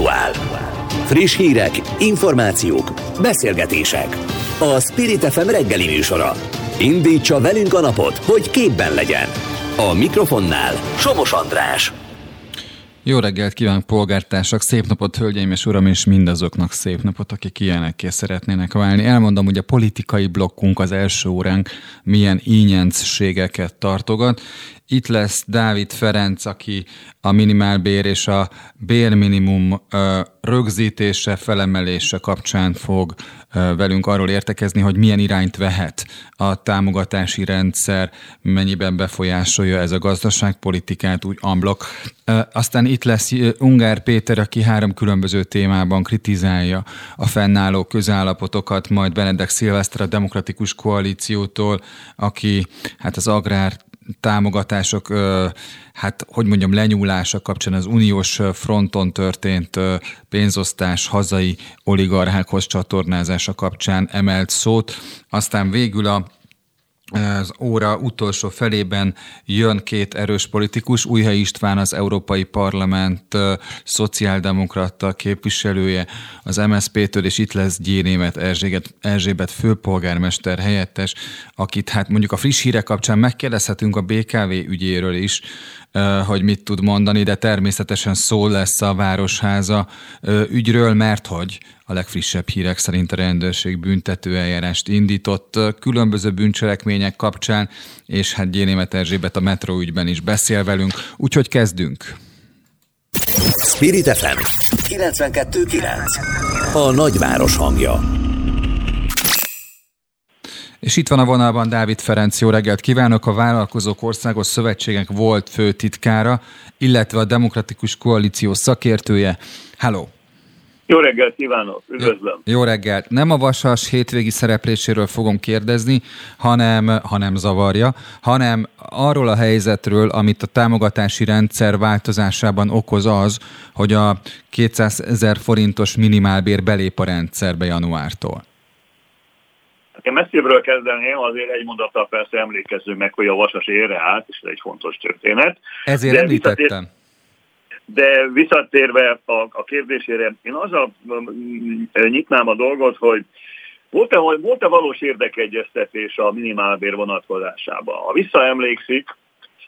Aktuál. Friss hírek, információk, beszélgetések. A Spirit FM reggeli műsora. Indítsa velünk a napot, hogy képben legyen. A mikrofonnál Somos András. Jó reggelt kívánok, polgártársak! Szép napot, hölgyeim és uram, és mindazoknak szép napot, akik ilyenekké szeretnének válni. Elmondom, hogy a politikai blokkunk az első óránk milyen ínyencségeket tartogat, itt lesz Dávid Ferenc, aki a minimálbér és a bérminimum rögzítése, felemelése kapcsán fog velünk arról értekezni, hogy milyen irányt vehet a támogatási rendszer, mennyiben befolyásolja ez a gazdaságpolitikát úgy amblok. Aztán itt lesz Ungár Péter, aki három különböző témában kritizálja a fennálló közállapotokat, majd Benedek Szilveszter a Demokratikus Koalíciótól, aki hát az agrár támogatások, hát hogy mondjam, lenyúlása kapcsán az uniós fronton történt pénzosztás hazai oligarchákhoz csatornázása kapcsán emelt szót. Aztán végül a az óra utolsó felében jön két erős politikus, Újhely István az Európai Parlament szociáldemokrata képviselője az MSZP-től, és itt lesz Gyénémet Erzsébet, Erzsébet főpolgármester helyettes, akit hát mondjuk a friss hírek kapcsán megkérdezhetünk a BKV ügyéről is, hogy mit tud mondani, de természetesen szó lesz a Városháza ügyről, mert hogy a legfrissebb hírek szerint a rendőrség büntető eljárást indított különböző bűncselekmények kapcsán, és hát Gyénémet Erzsébet a metro ügyben is beszél velünk, úgyhogy kezdünk. Spirit FM 92.9 A nagyváros hangja és itt van a vonalban Dávid Ferenc, jó reggelt kívánok, a Vállalkozók Országos Szövetségek volt főtitkára, illetve a Demokratikus Koalíció szakértője. Hello! Jó reggelt kívánok, üdvözlöm. Jó, jó reggelt. Nem a Vasas hétvégi szerepléséről fogom kérdezni, hanem, hanem zavarja, hanem arról a helyzetről, amit a támogatási rendszer változásában okoz az, hogy a 200 ezer forintos minimálbér belép a rendszerbe januártól. Hát én messzibbről kezdeném, azért egy mondattal persze emlékezzünk meg, hogy a Vasas érre állt, és ez egy fontos történet. Ezért De említettem. Visszatér de visszatérve a, a kérdésére, én azzal nyitnám a dolgot, hogy volt-e, volt-e valós érdekegyeztetés a minimálbér vonatkozásában? Ha visszaemlékszik,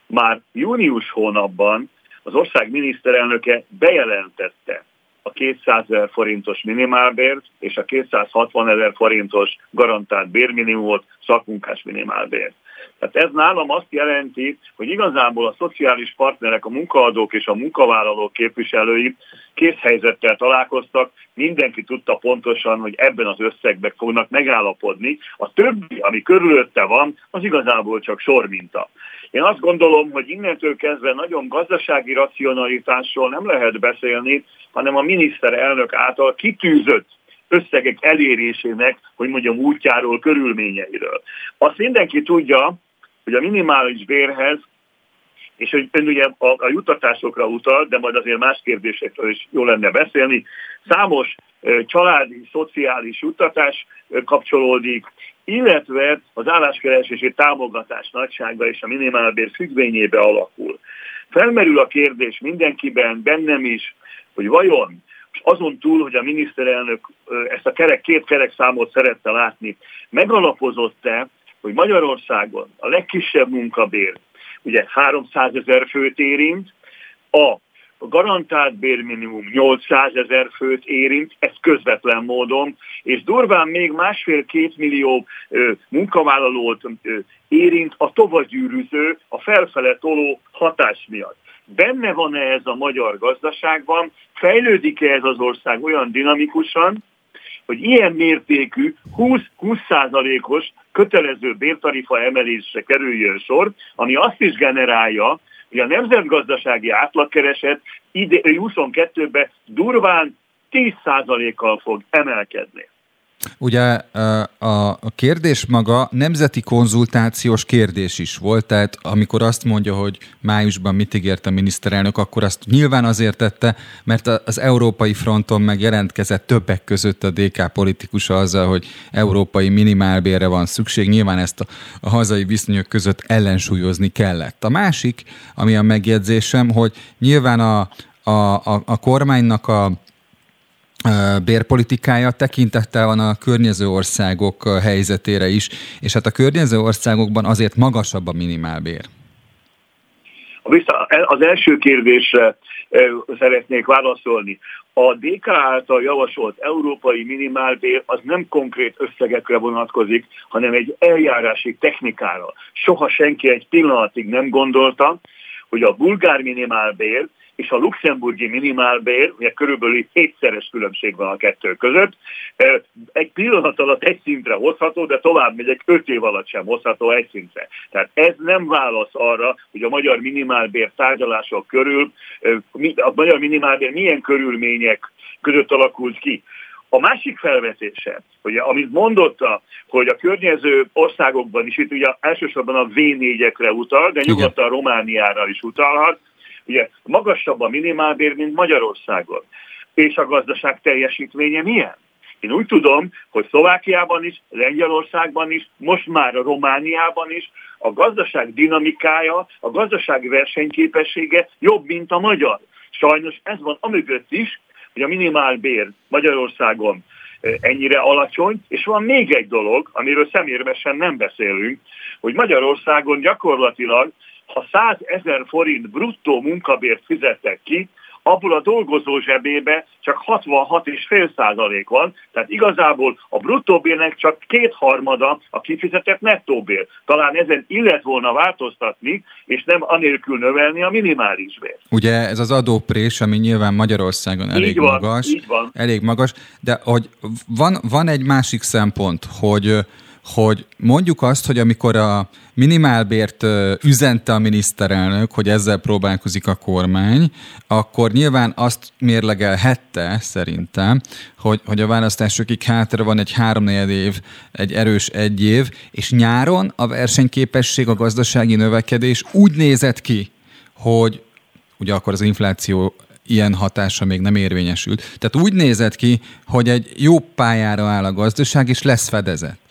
már június hónapban az ország miniszterelnöke bejelentette a 200 ezer forintos minimálbért és a 260 ezer forintos garantált bérminimumot szakmunkás minimálbért. Tehát ez nálam azt jelenti, hogy igazából a szociális partnerek, a munkaadók és a munkavállalók képviselői készhelyzettel találkoztak, mindenki tudta pontosan, hogy ebben az összegben fognak megállapodni. A többi, ami körülötte van, az igazából csak sorminta. Én azt gondolom, hogy innentől kezdve nagyon gazdasági racionalitásról nem lehet beszélni, hanem a miniszterelnök által kitűzött összegek elérésének, hogy mondjam, útjáról, körülményeiről. Azt mindenki tudja, hogy a minimális bérhez, és hogy ön ugye a, a jutatásokra utal, de majd azért más kérdésekről is jó lenne beszélni, számos családi, szociális juttatás kapcsolódik, illetve az álláskeresési támogatás nagysága és a minimálbér függvényébe alakul. Felmerül a kérdés mindenkiben, bennem is, hogy vajon azon túl, hogy a miniszterelnök ezt a kerek, két kerek számot szerette látni, megalapozott-e hogy Magyarországon a legkisebb munkabér, ugye 300 ezer főt érint, a garantált bérminimum 800 ezer főt érint, ez közvetlen módon, és durván még másfél-két millió ö, munkavállalót ö, érint a tovagyűrűző, a felfele toló hatás miatt. Benne van-e ez a magyar gazdaságban, fejlődik-e ez az ország olyan dinamikusan, hogy ilyen mértékű 20-20%-os kötelező bértarifa emelésre kerüljön sor, ami azt is generálja, hogy a nemzetgazdasági átlagkereset ide 22-ben durván 10%-kal fog emelkedni. Ugye a kérdés maga nemzeti konzultációs kérdés is volt, tehát amikor azt mondja, hogy májusban mit ígért a miniszterelnök, akkor azt nyilván azért tette, mert az európai fronton meg jelentkezett többek között a DK politikusa azzal, hogy európai minimálbérre van szükség, nyilván ezt a, a hazai viszonyok között ellensúlyozni kellett. A másik, ami a megjegyzésem, hogy nyilván a, a, a, a kormánynak a bérpolitikája tekintettel van a környező országok helyzetére is, és hát a környező országokban azért magasabb a minimálbér. Az első kérdésre szeretnék válaszolni. A DK által javasolt európai minimálbér az nem konkrét összegekre vonatkozik, hanem egy eljárási technikára. Soha senki egy pillanatig nem gondolta, hogy a bulgár minimálbér és a luxemburgi minimálbér, ugye körülbelül hétszeres különbség van a kettő között, egy pillanat alatt egy szintre hozható, de tovább megyek, öt év alatt sem hozható egy szintre. Tehát ez nem válasz arra, hogy a magyar minimálbér tárgyalások körül, a magyar minimálbér milyen körülmények között alakult ki. A másik felvetése, hogy amit mondotta, hogy a környező országokban is, itt ugye elsősorban a V4-ekre utal, de nyugodtan Romániára is utalhat, Ugye magasabb a minimálbér, mint Magyarországon. És a gazdaság teljesítménye milyen? Én úgy tudom, hogy Szlovákiában is, Lengyelországban is, most már a Romániában is a gazdaság dinamikája, a gazdaság versenyképessége jobb, mint a magyar. Sajnos ez van amögött is, hogy a minimálbér Magyarországon ennyire alacsony, és van még egy dolog, amiről szemérmesen nem beszélünk, hogy Magyarországon gyakorlatilag ha 100 ezer forint bruttó munkabért fizettek ki, abból a dolgozó zsebébe csak 66,5 százalék van, tehát igazából a bruttóbérnek csak kétharmada a kifizetett nettóbér. Talán ezen illet volna változtatni, és nem anélkül növelni a minimális bért. Ugye ez az adóprés, ami nyilván Magyarországon elég így van, magas, így van. elég magas, de hogy van, van egy másik szempont, hogy hogy mondjuk azt, hogy amikor a minimálbért üzente a miniszterelnök, hogy ezzel próbálkozik a kormány, akkor nyilván azt mérlegelhette szerintem, hogy, hogy a választásokig hátra van egy háromnegyed év, egy erős egy év, és nyáron a versenyképesség, a gazdasági növekedés úgy nézett ki, hogy ugye akkor az infláció ilyen hatása még nem érvényesült. Tehát úgy nézett ki, hogy egy jó pályára áll a gazdaság, és lesz fedezet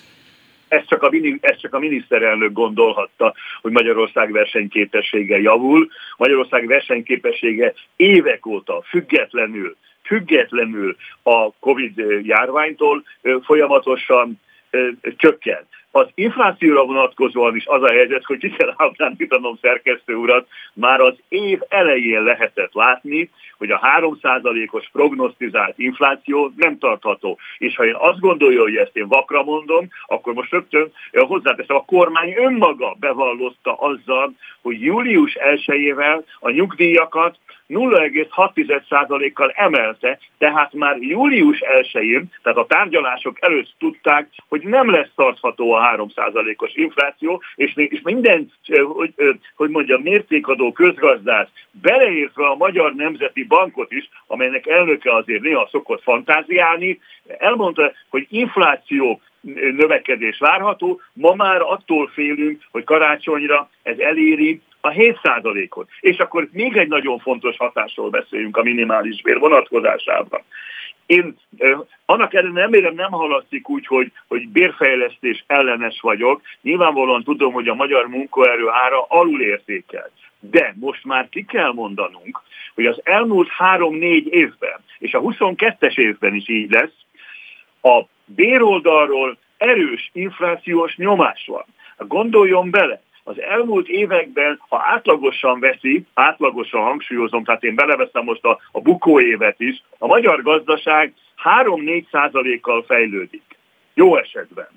ezt csak, a, ezt csak a miniszterelnök gondolhatta, hogy Magyarország versenyképessége javul. Magyarország versenyképessége évek óta függetlenül, függetlenül a Covid járványtól folyamatosan csökkent. Az inflációra vonatkozóan is az a helyzet, hogy ki kell állítanom szerkesztő urat, már az év elején lehetett látni, hogy a 3%-os prognosztizált infláció nem tartható. És ha én azt gondolja, hogy ezt én vakra mondom, akkor most rögtön hozzáteszem, a kormány önmaga bevallozta azzal, hogy július 1-ével a nyugdíjakat 0,6%-kal emelte, tehát már július 1-én, tehát a tárgyalások előtt tudták, hogy nem lesz tartható a 3%-os infláció, és, és minden, hogy, hogy mondjam, mértékadó közgazdász, beleértve a Magyar Nemzeti Bankot is, amelynek elnöke azért néha szokott fantáziálni, elmondta, hogy infláció növekedés várható, ma már attól félünk, hogy karácsonyra ez eléri a 7%-ot. És akkor még egy nagyon fontos hatásról beszéljünk a minimális bér vonatkozásában. Én annak ellenére remélem nem hallatszik úgy, hogy, hogy bérfejlesztés ellenes vagyok. Nyilvánvalóan tudom, hogy a magyar munkaerő ára alulértékelt. De most már ki kell mondanunk, hogy az elmúlt három-négy évben, és a 22-es évben is így lesz, a béroldalról erős inflációs nyomás van. Gondoljon bele, az elmúlt években, ha átlagosan veszi, átlagosan hangsúlyozom, tehát én beleveszem most a, a bukó évet is, a magyar gazdaság 3-4 százalékkal fejlődik. Jó esetben.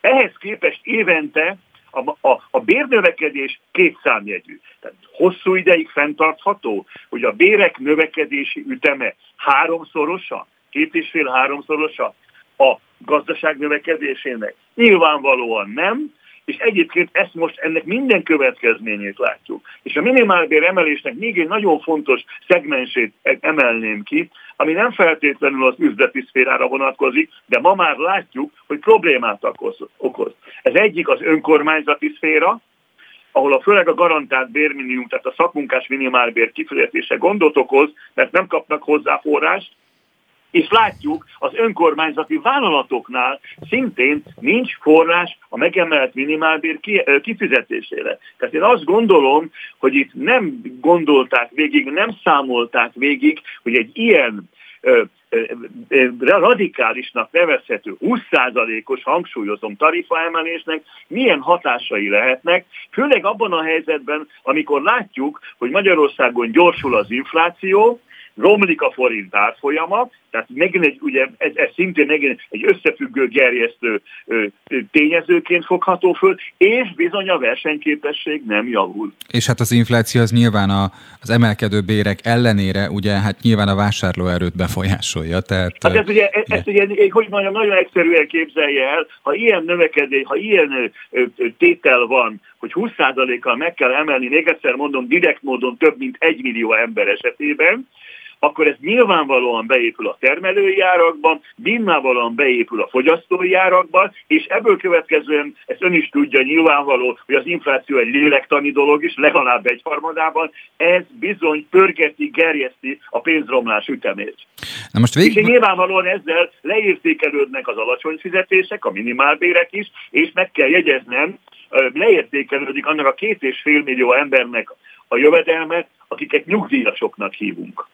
Ehhez képest évente a, a, a bérnövekedés két számjegyű. Tehát hosszú ideig fenntartható, hogy a bérek növekedési üteme háromszorosa, két és fél háromszorosa a gazdaság növekedésének? Nyilvánvalóan nem, és egyébként ezt most ennek minden következményét látjuk. És a minimálbér emelésnek még egy nagyon fontos szegmensét emelném ki, ami nem feltétlenül az üzleti szférára vonatkozik, de ma már látjuk, hogy problémát okoz. Ez egyik az önkormányzati szféra, ahol a főleg a garantált bérminimum, tehát a szakmunkás minimálbér kifizetése gondot okoz, mert nem kapnak hozzá forrást, és látjuk, az önkormányzati vállalatoknál szintén nincs forrás a megemelt minimálbér kifizetésére. Tehát én azt gondolom, hogy itt nem gondolták végig, nem számolták végig, hogy egy ilyen radikálisnak nevezhető 20%-os hangsúlyozom tarifaemelésnek milyen hatásai lehetnek, főleg abban a helyzetben, amikor látjuk, hogy Magyarországon gyorsul az infláció, romlik a forint árfolyama, tehát megint egy, ugye, ez, ez szintén megint egy összefüggő, gerjesztő ö, tényezőként fogható föl, és bizony a versenyképesség nem javul. És hát az infláció az nyilván a, az emelkedő bérek ellenére, ugye, hát nyilván a vásárlóerőt befolyásolja. Tehát, hát ez ugye, ugye. ezt ugye, hogy mondjam, nagyon egyszerűen képzelje el, ha ilyen növekedés, ha ilyen tétel van, hogy 20%-kal meg kell emelni, még egyszer mondom, direkt módon több mint egy millió ember esetében, akkor ez nyilvánvalóan beépül a termelői árakban, nyilvánvalóan beépül a fogyasztói árakban, és ebből következően, ezt ön is tudja nyilvánvaló, hogy az infláció egy lélektani dolog is, legalább egy harmadában, ez bizony pörgeti, gerjeszti a pénzromlás ütemét. Na most végig... És nyilvánvalóan ezzel leértékelődnek az alacsony fizetések, a minimálbérek is, és meg kell jegyeznem, leértékelődik annak a két és fél millió embernek a jövedelmet, akiket nyugdíjasoknak hívunk.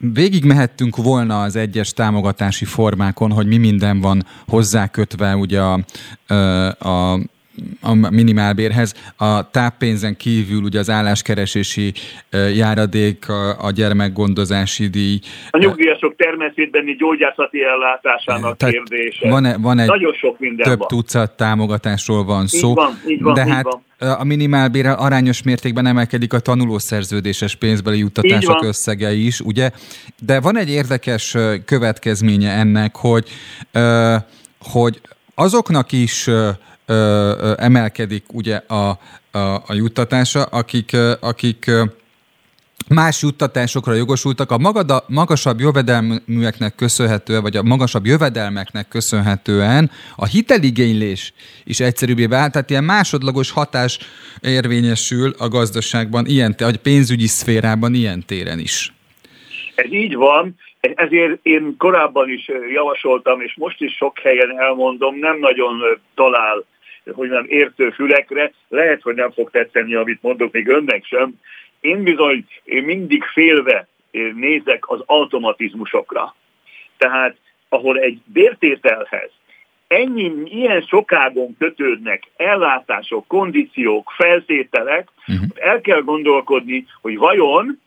Végig mehettünk volna az egyes támogatási formákon, hogy mi minden van hozzákötve ugye a, a a minimálbérhez. A táppénzen kívül ugye az álláskeresési járadék, a gyermekgondozási díj. A nyugdíjasok természetbeni gyógyászati ellátásának Tehát kérdése. Van, van egy Nagyon sok minden több van. tucat támogatásról van szó. Így van, így van, de így hát van a minimálbérrel arányos mértékben emelkedik a tanulószerződéses pénzbeli juttatások összege is, ugye? De van egy érdekes következménye ennek, hogy, hogy azoknak is emelkedik ugye a, a, a juttatása, akik, akik más juttatásokra jogosultak, a magada, magasabb jövedelműeknek köszönhetően, vagy a magasabb jövedelmeknek köszönhetően a hiteligénylés is egyszerűbbé vált, tehát ilyen másodlagos hatás érvényesül a gazdaságban, ilyen, a pénzügyi szférában ilyen téren is. Ez így van, ezért én korábban is javasoltam, és most is sok helyen elmondom, nem nagyon talál hogy nem értő fülekre, lehet, hogy nem fog tetszeni, amit mondok, még önnek sem. Én bizony én mindig félve nézek az automatizmusokra. Tehát ahol egy bértételhez ennyi, ilyen sokágon kötődnek ellátások, kondíciók, feltételek, uh-huh. el kell gondolkodni, hogy vajon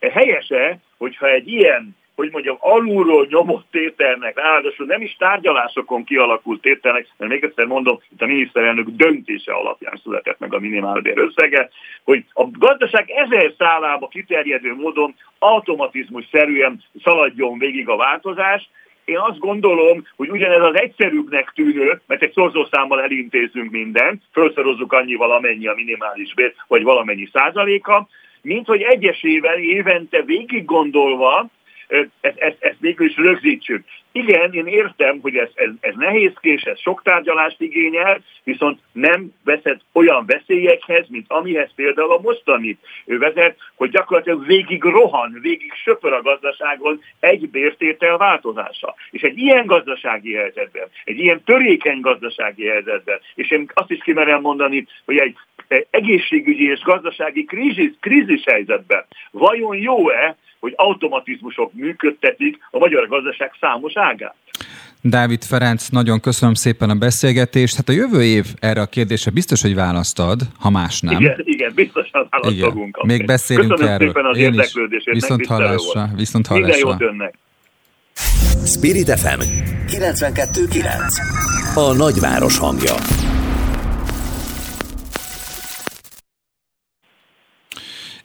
helyese, hogyha egy ilyen hogy mondjam, alulról nyomott tételnek, ráadásul nem is tárgyalásokon kialakult tételnek, mert még egyszer mondom, itt a miniszterelnök döntése alapján született meg a minimálbér összege, hogy a gazdaság ezer szálába kiterjedő módon automatizmus szerűen szaladjon végig a változás, én azt gondolom, hogy ugyanez az egyszerűbbnek tűnő, mert egy szorzószámmal elintézünk mindent, felszorozzuk annyival, amennyi a minimális bér, vagy valamennyi százaléka, mint hogy egyesével évente végig gondolva ezt, ezt, ezt végül is rögzítsük. Igen, én értem, hogy ez, ez, ez nehézkés, ez sok tárgyalást igényel, viszont nem vezet olyan veszélyekhez, mint amihez például a mostani vezet, hogy gyakorlatilag végig rohan, végig söpör a gazdaságon egy bértétel változása. És egy ilyen gazdasági helyzetben, egy ilyen törékeny gazdasági helyzetben, és én azt is kimerem mondani, hogy egy egészségügyi és gazdasági krízis, krízis helyzetben vajon jó-e, hogy automatizmusok működtetik a magyar gazdaság számos ágát. Dávid Ferenc, nagyon köszönöm szépen a beszélgetést. Hát a jövő év erre a kérdésre biztos, hogy választ ad, ha más nem. Igen, igen biztosan választ igen. fogunk. Még beszélünk köszönöm erről. szépen az Én érdeklődését. Viszont hallásra. Viszont hallásra. Minden jót önnek. Spirit FM 92.9 A nagyváros hangja.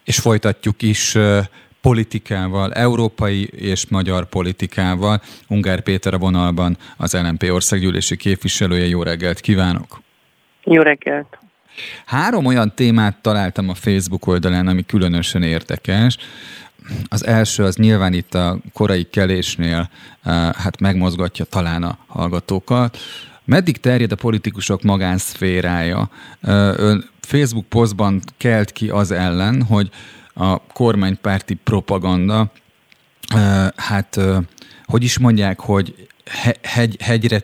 És folytatjuk is politikával, európai és magyar politikával. Ungár Péter a vonalban, az LNP országgyűlési képviselője. Jó reggelt kívánok! Jó reggelt! Három olyan témát találtam a Facebook oldalán, ami különösen érdekes. Az első az nyilván itt a korai kelésnél eh, hát megmozgatja talán a hallgatókat. Meddig terjed a politikusok magánszférája? Eh, ön Facebook posztban kelt ki az ellen, hogy a kormánypárti propaganda, hát hogy is mondják, hogy hegy, hegyre,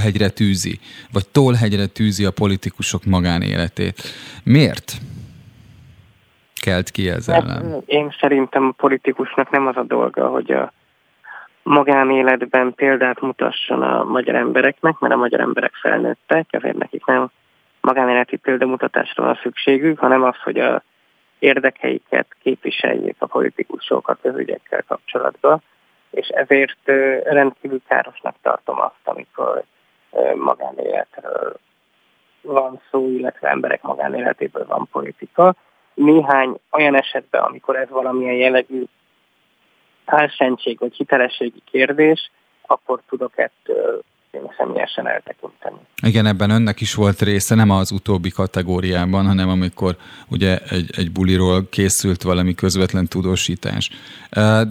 hegyre tűzi, vagy hegyre tűzi a politikusok magánéletét. Miért? kelt ki ez hát, ellen? Én szerintem a politikusnak nem az a dolga, hogy a magánéletben példát mutasson a magyar embereknek, mert a magyar emberek felnőttek, ezért nekik nem magánéleti példamutatásra van szükségük, hanem az, hogy a érdekeiket képviseljék a politikusok a közügyekkel kapcsolatban, és ezért rendkívül károsnak tartom azt, amikor magánéletről van szó, illetve emberek magánéletéből van politika. Néhány olyan esetben, amikor ez valamilyen jellegű álszentség vagy hitelességi kérdés, akkor tudok ettől személyesen eltekinteni. Igen, ebben önnek is volt része, nem az utóbbi kategóriában, hanem amikor ugye egy, egy buliról készült valami közvetlen tudósítás.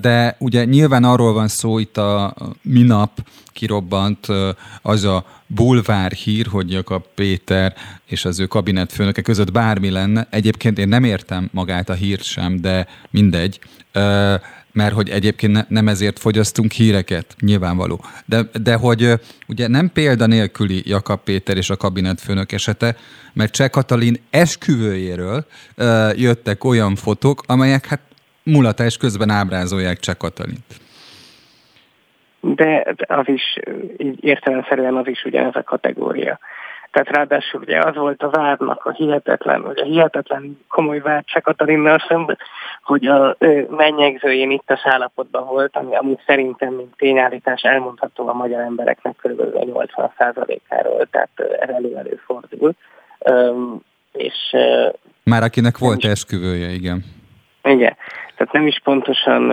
De ugye nyilván arról van szó, itt a minap kirobbant az a bulvár hír, hogy Jakab Péter és az ő kabinetfőnöke között bármi lenne. Egyébként én nem értem magát a hírt sem, de mindegy mert hogy egyébként ne, nem ezért fogyasztunk híreket, nyilvánvaló. De, de hogy ugye nem példa nélküli Jakab Péter és a kabinetfőnök esete, mert Cseh Katalin esküvőjéről ö, jöttek olyan fotók, amelyek hát mulatás közben ábrázolják Cseh Katalint. De az is, így értelemszerűen az is ugyanez a kategória. Tehát ráadásul ugye az volt a várnak a hihetetlen, ugye hihetetlen komoly vár Cseh Katalinnal szemben, hogy a mennyegzőjén itt a állapotban volt, ami amúgy szerintem, mint tényállítás elmondható a magyar embereknek kb. 80%-áról, tehát ez elő fordul. És, Már akinek volt is, esküvője, igen. Igen, tehát nem is pontosan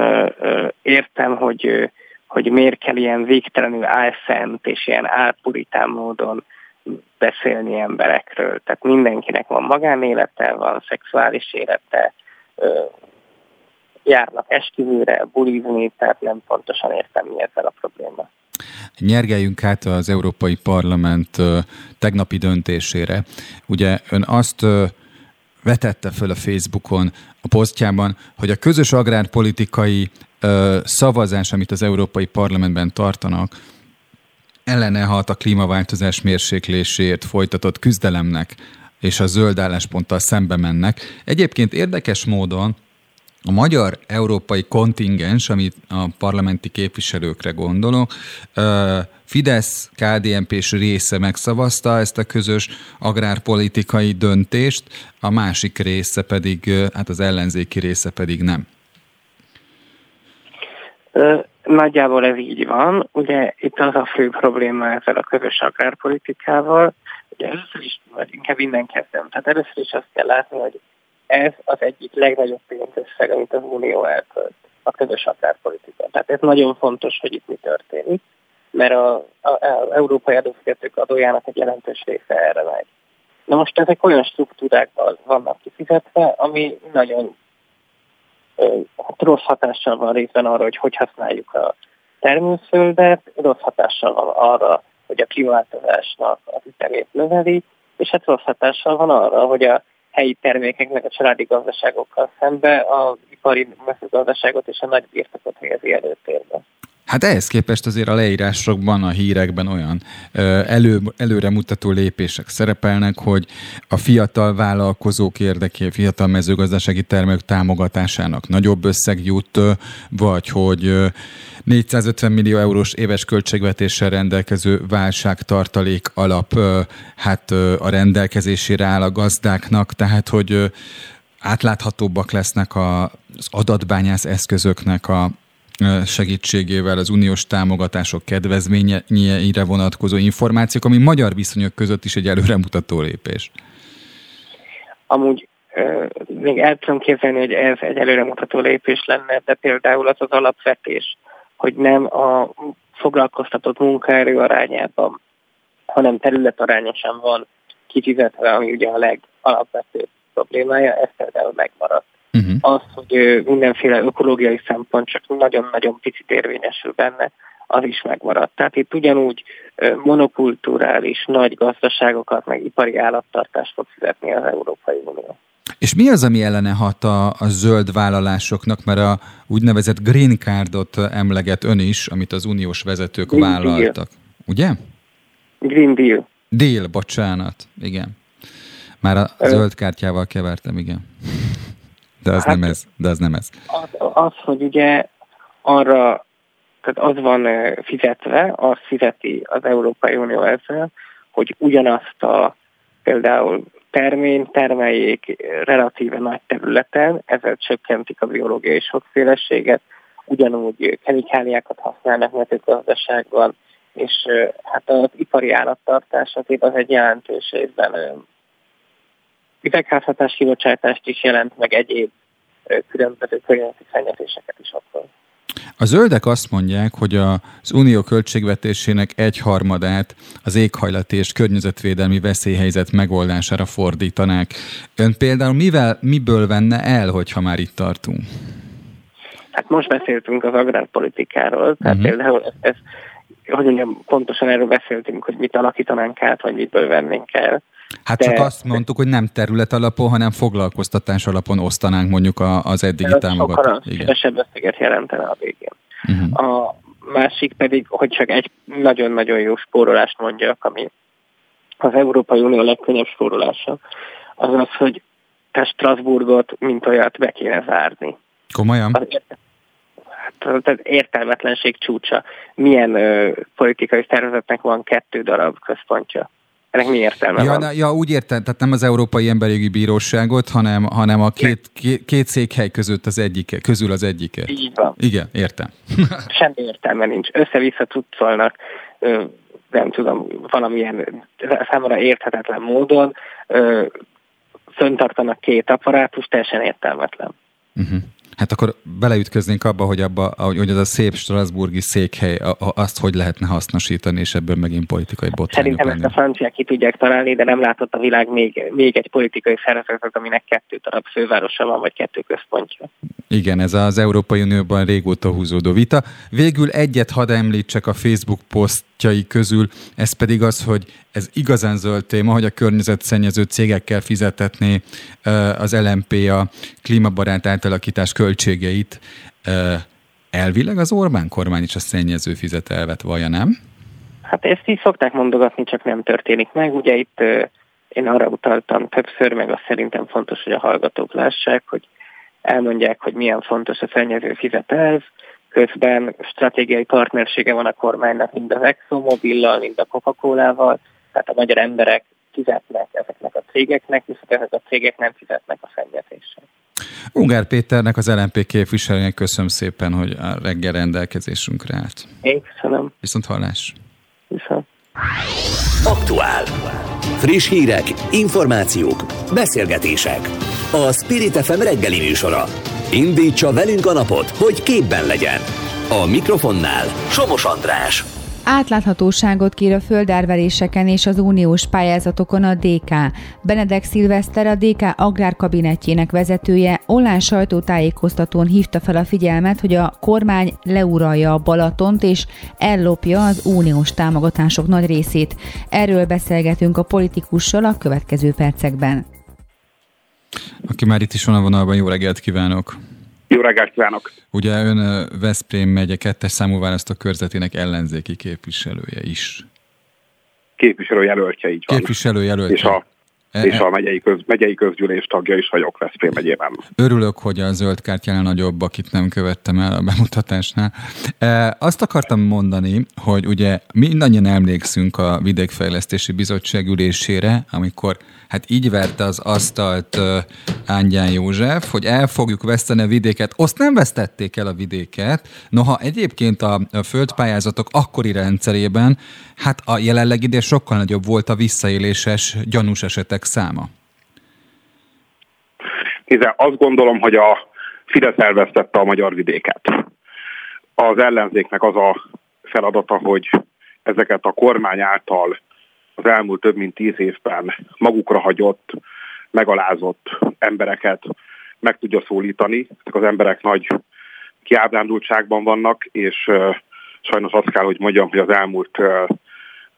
értem, hogy, hogy miért kell ilyen végtelenül álszent és ilyen álpuritán módon beszélni emberekről. Tehát mindenkinek van magánélete, van szexuális élete, járnak esküvőre, bulizni, tehát nem pontosan értem, mi ezzel a probléma. Nyergeljünk át az Európai Parlament tegnapi döntésére. Ugye ön azt vetette föl a Facebookon a posztjában, hogy a közös agrárpolitikai szavazás, amit az Európai Parlamentben tartanak, ellene halt a klímaváltozás mérsékléséért folytatott küzdelemnek és a zöld állásponttal szembe mennek. Egyébként érdekes módon a magyar európai kontingens, amit a parlamenti képviselőkre gondolok, Fidesz KDNP s része megszavazta ezt a közös agrárpolitikai döntést, a másik része pedig, hát az ellenzéki része pedig nem. Nagyjából ez így van. Ugye itt az a fő probléma ezzel a közös agrárpolitikával, ugye először is, vagy inkább minden kezdem. Tehát először is azt kell látni, hogy ez az egyik legnagyobb pénzösszeg, amit az Unió elkölt a közös agrárpolitika. Tehát ez nagyon fontos, hogy itt mi történik, mert az európai adófizetők adójának egy jelentős része erre megy. Na most ezek olyan struktúrákban vannak kifizetve, ami nagyon hát rossz hatással van részben arra, hogy hogy használjuk a termőföldet, rossz hatással van arra, hogy a klímaváltozásnak az ütemét növeli, és hát rossz hatással van arra, hogy a helyi termékeknek a családi gazdaságokkal szembe az ipari mezőgazdaságot és a nagy birtokot helyezi előtérbe. Hát ehhez képest azért a leírásokban, a hírekben olyan elő, előre mutató lépések szerepelnek, hogy a fiatal vállalkozók érdeké, fiatal mezőgazdasági termelők támogatásának nagyobb összeg jut, vagy hogy 450 millió eurós éves költségvetéssel rendelkező válságtartalék alap hát a rendelkezésére áll a gazdáknak, tehát hogy átláthatóbbak lesznek az adatbányász eszközöknek a, segítségével az uniós támogatások kedvezményeire vonatkozó információk, ami magyar viszonyok között is egy előremutató lépés. Amúgy még el tudom képzelni, hogy ez egy előremutató lépés lenne, de például az az alapvetés, hogy nem a foglalkoztatott munkaerő arányában, hanem területarányosan van kifizetve, ami ugye a legalapvetőbb problémája, ez például megmaradt. Uh-huh. Az, hogy mindenféle ökológiai szempont csak nagyon-nagyon picit érvényesül benne, az is megmaradt. Tehát itt ugyanúgy monokulturális nagy gazdaságokat, meg ipari állattartást fog fizetni az Európai Unió. És mi az, ami ellene hat a, a zöld vállalásoknak, mert a úgynevezett green cardot emleget ön is, amit az uniós vezetők green vállaltak. Deal. Ugye? Green Deal. Deal, bocsánat, igen. Már a zöld kártyával kevertem, igen. De az hát, nem ez. De az nem ez. Az, az, hogy ugye arra, tehát az van fizetve, az fizeti az Európai Unió ezzel, hogy ugyanazt a például termény termeljék relatíve nagy területen, ezzel csökkentik a biológiai sokféleséget, ugyanúgy kemikáliákat használnak mezőgazdaságban, és hát az ipari állattartás azért az egy jelentős részben üvegházhatás kibocsátást is jelent, meg egyéb különböző környezeti szennyezéseket is okoz. A zöldek azt mondják, hogy az unió költségvetésének egyharmadát az éghajlati és környezetvédelmi veszélyhelyzet megoldására fordítanák. Ön például mivel, miből venne el, hogyha már itt tartunk? Hát most beszéltünk az agrárpolitikáról, tehát uh-huh. például ez, ez, hogy mondjam, pontosan erről beszéltünk, hogy mit alakítanánk át, vagy mitből vennénk el. Hát de, csak azt mondtuk, hogy nem terület alapon, hanem foglalkoztatás alapon osztanánk mondjuk az eddigi támogatást. Kevesebb összeget jelentene a végén. Uh-huh. A másik pedig, hogy csak egy nagyon-nagyon jó spórolást mondjak, ami az Európai Unió legkönnyebb spórolása, az az, hogy te Strasbourgot, mint olyat be kéne zárni. Komolyan? Az hát, az értelmetlenség csúcsa. Milyen ö, politikai szervezetnek van kettő darab központja? Ennek mi értelme ja, van? Na, ja, úgy értem, tehát nem az Európai Emberi Jogi Bíróságot, hanem, hanem a két, két, két székhely között az egyike, közül az egyike. Így van. Igen, értem. Semmi értelme nincs. Össze-vissza tudszolnak, nem tudom, valamilyen számomra érthetetlen módon, föntartanak két apparátus, teljesen értelmetlen. Uh-huh. Hát akkor beleütköznénk abba, hogy, abba, hogy az a szép Strasburgi székhely, azt hogy lehetne hasznosítani, és ebből megint politikai botrányok Szerintem lenni. ezt a franciák ki tudják találni, de nem látott a világ még, még egy politikai szervezetet, aminek kettő darab fővárosa van, vagy kettő központja. Igen, ez az Európai Unióban régóta húzódó vita. Végül egyet hadd említsek a Facebook posztjai közül, ez pedig az, hogy ez igazán zöld téma, hogy a környezetszennyező cégekkel fizetetné az LMP a klímabarát átalakítás költségeit. Elvileg az Orbán kormány is a szennyező fizet elvet, vajon nem? Hát ezt így szokták mondogatni, csak nem történik meg. Ugye itt én arra utaltam többször, meg azt szerintem fontos, hogy a hallgatók lássák, hogy elmondják, hogy milyen fontos a szennyező fizetelv, közben stratégiai partnersége van a kormánynak mind az ExxonMobillal, mind a Coca-Colával, tehát a magyar emberek fizetnek ezeknek a cégeknek, viszont ezek a cégek nem fizetnek a szennyezésre. Ungár Péternek, az LNP képviselőnek köszönöm szépen, hogy a reggel rendelkezésünkre állt. Én köszönöm. Viszont hallás. Viszont. Aktuál. Friss hírek, információk, beszélgetések. A Spirit FM reggeli műsora. Indítsa velünk a napot, hogy képben legyen. A mikrofonnál Somos András. Átláthatóságot kér a földárveréseken és az uniós pályázatokon a DK. Benedek Szilveszter, a DK agrárkabinetjének vezetője online sajtótájékoztatón hívta fel a figyelmet, hogy a kormány leuralja a Balatont és ellopja az uniós támogatások nagy részét. Erről beszélgetünk a politikussal a következő percekben. Aki már itt is van a vonalban, jó reggelt kívánok! Jó reggelt kívánok! Ugye ön Veszprém megye kettes számú választókörzetének ellenzéki képviselője is. Képviselőjelöltje, így van. Képviselőjelöltje. És a és a megyei, köz, megyei közgyűlés tagja is vagyok Veszprém megyében. Örülök, hogy a zöld kártyánál nagyobb, akit nem követtem el a bemutatásnál. E, azt akartam mondani, hogy ugye mindannyian emlékszünk a Vidékfejlesztési Bizottság ülésére, amikor hát így verte az asztalt Ángyán József, hogy el fogjuk veszteni a vidéket. Azt nem vesztették el a vidéket, noha egyébként a, a földpályázatok akkori rendszerében, hát a jelenleg ide sokkal nagyobb volt a visszaéléses, gyanús esetek száma. Hiszen azt gondolom, hogy a Fidesz elvesztette a magyar vidéket. Az ellenzéknek az a feladata, hogy ezeket a kormány által az elmúlt több mint tíz évben magukra hagyott, megalázott embereket meg tudja szólítani. Ezek az emberek nagy kiábrándultságban vannak, és sajnos azt kell, hogy mondjam, hogy az elmúlt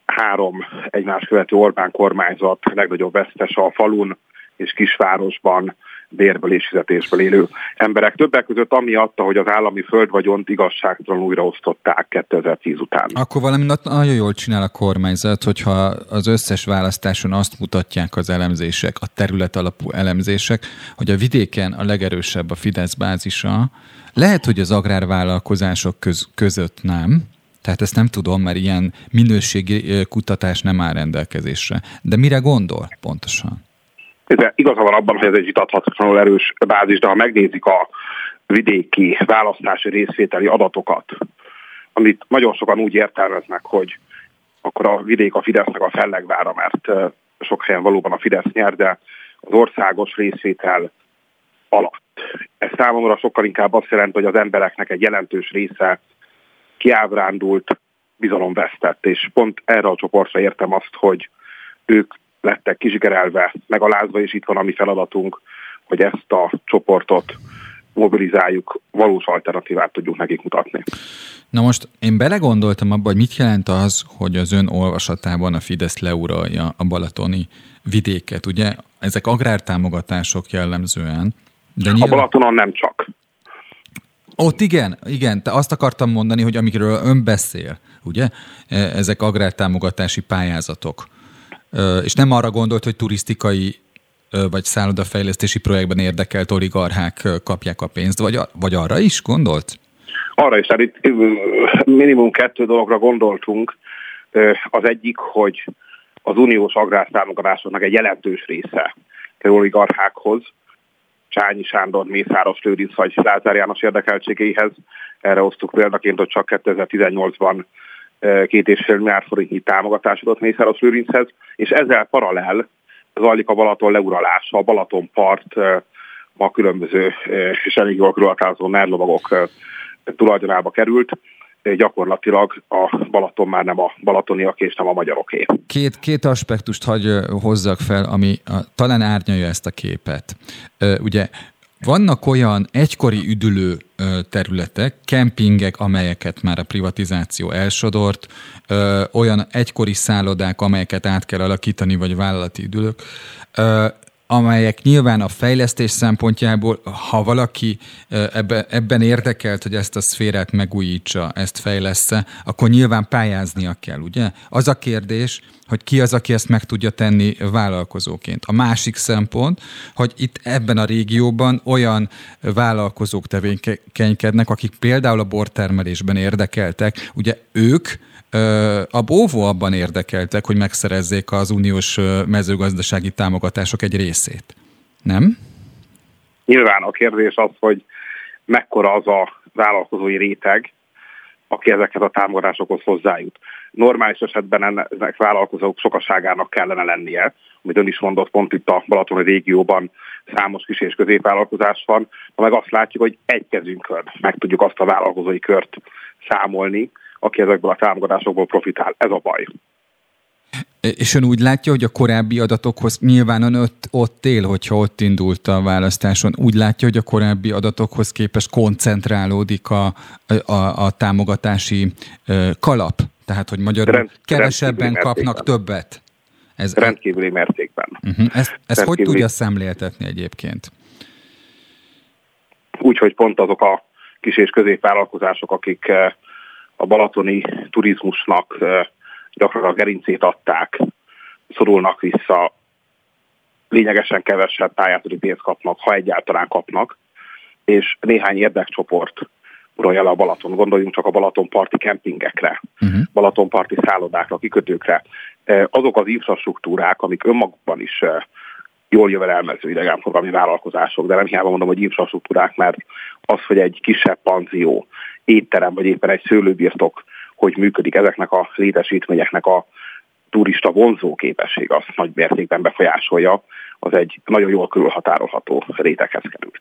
három egymás követő Orbán kormányzat legnagyobb vesztes a falun és kisvárosban bérből és fizetésből élő emberek. Többek között amiatt, hogy az állami földvagyont igazságtalanul újraosztották 2010 után. Akkor valami nagyon jól csinál a kormányzat, hogyha az összes választáson azt mutatják az elemzések, a terület alapú elemzések, hogy a vidéken a legerősebb a Fidesz bázisa, lehet, hogy az agrárvállalkozások köz, között nem, tehát ezt nem tudom, mert ilyen minőségi kutatás nem áll rendelkezésre. De mire gondol pontosan? Igaza van abban, hogy ez egy vitathatatlanul erős bázis, de ha megnézik a vidéki választási részvételi adatokat, amit nagyon sokan úgy értelmeznek, hogy akkor a vidék a Fidesznek a fellegvára, mert sok helyen valóban a Fidesz nyer, de az országos részvétel alatt. Ez számomra sokkal inkább azt jelenti, hogy az embereknek egy jelentős része kiábrándult, bizalomvesztett, és pont erre a csoportra értem azt, hogy ők lettek kizsigerelve, megalázva, és itt van a mi feladatunk, hogy ezt a csoportot mobilizáljuk, valós alternatívát tudjuk nekik mutatni. Na most én belegondoltam abba, hogy mit jelent az, hogy az ön olvasatában a Fidesz leuralja a balatoni vidéket. Ugye ezek agrártámogatások jellemzően. De nyilván... A Balatonon nem csak. Ott igen, igen, te azt akartam mondani, hogy amikről ön beszél, ugye, e, ezek agrártámogatási pályázatok. És nem arra gondolt, hogy turisztikai vagy szállodafejlesztési projektben érdekelt oligarchák kapják a pénzt, vagy, vagy arra is gondolt? Arra is, tehát itt minimum kettő dologra gondoltunk. Az egyik, hogy az uniós agrártámogatásoknak egy jelentős része oligarchákhoz, Csányi Sándor, Mészáros Lőrinc vagy Lázár János érdekeltségeihez. Erre osztuk példaként, hogy csak 2018-ban két és fél milliárd forintnyi támogatás adott Mészáros Lőrinchez, és ezzel paralel zajlik a Balaton leuralása, a Balatonpart ma különböző és elég jól körülhatározó tulajdonába került gyakorlatilag a Balaton már nem a balatoniak és nem a magyaroké. Két, két aspektust hagy hozzak fel, ami a, talán árnyalja ezt a képet. Ugye vannak olyan egykori üdülő területek, kempingek, amelyeket már a privatizáció elsodort, olyan egykori szállodák, amelyeket át kell alakítani, vagy vállalati üdülők, amelyek nyilván a fejlesztés szempontjából, ha valaki ebbe, ebben érdekelt, hogy ezt a szférát megújítsa, ezt fejlesz akkor nyilván pályáznia kell, ugye? Az a kérdés, hogy ki az, aki ezt meg tudja tenni vállalkozóként. A másik szempont, hogy itt ebben a régióban olyan vállalkozók tevékenykednek, akik például a bortermelésben érdekeltek, ugye ők a bóvó abban érdekeltek, hogy megszerezzék az uniós mezőgazdasági támogatások egy részét. Nem? Nyilván a kérdés az, hogy mekkora az a vállalkozói réteg, aki ezeket a támogatásokhoz hozzájut. Normális esetben ennek vállalkozók sokaságának kellene lennie, amit ön is mondott, pont itt a Balatoni régióban számos kis és középvállalkozás van, ha meg azt látjuk, hogy egy kezünkön meg tudjuk azt a vállalkozói kört számolni, aki ezekből a támogatásokból profitál. Ez a baj. És ön úgy látja, hogy a korábbi adatokhoz nyilván ön ott, ott él, hogyha ott indult a választáson, úgy látja, hogy a korábbi adatokhoz képest koncentrálódik a, a, a támogatási kalap? Tehát, hogy magyarul Rend, kevesebben kapnak többet? Ez rendkívüli mértékben. Uh-huh. Ezt, ezt rendkívüli... hogy tudja szemléltetni egyébként? Úgy, hogy pont azok a kis és középvállalkozások, akik a balatoni turizmusnak gyakran a gerincét adták, szorulnak vissza, lényegesen kevesebb pályázati pénzt kapnak, ha egyáltalán kapnak, és néhány érdekcsoport uralja le a Balaton. Gondoljunk csak a Balatonparti kempingekre, uh-huh. Balatonparti szállodákra, kikötőkre. Azok az infrastruktúrák, amik önmagukban is jól jövedelmező idegenforgalmi vállalkozások, de nem hiába mondom, hogy infrastruktúrák, mert az, hogy egy kisebb panzió, étterem, vagy éppen egy szőlőbirtok, hogy működik ezeknek a létesítményeknek a turista vonzó képesség, az nagy mértékben befolyásolja, az egy nagyon jól körülhatárolható réteghez került.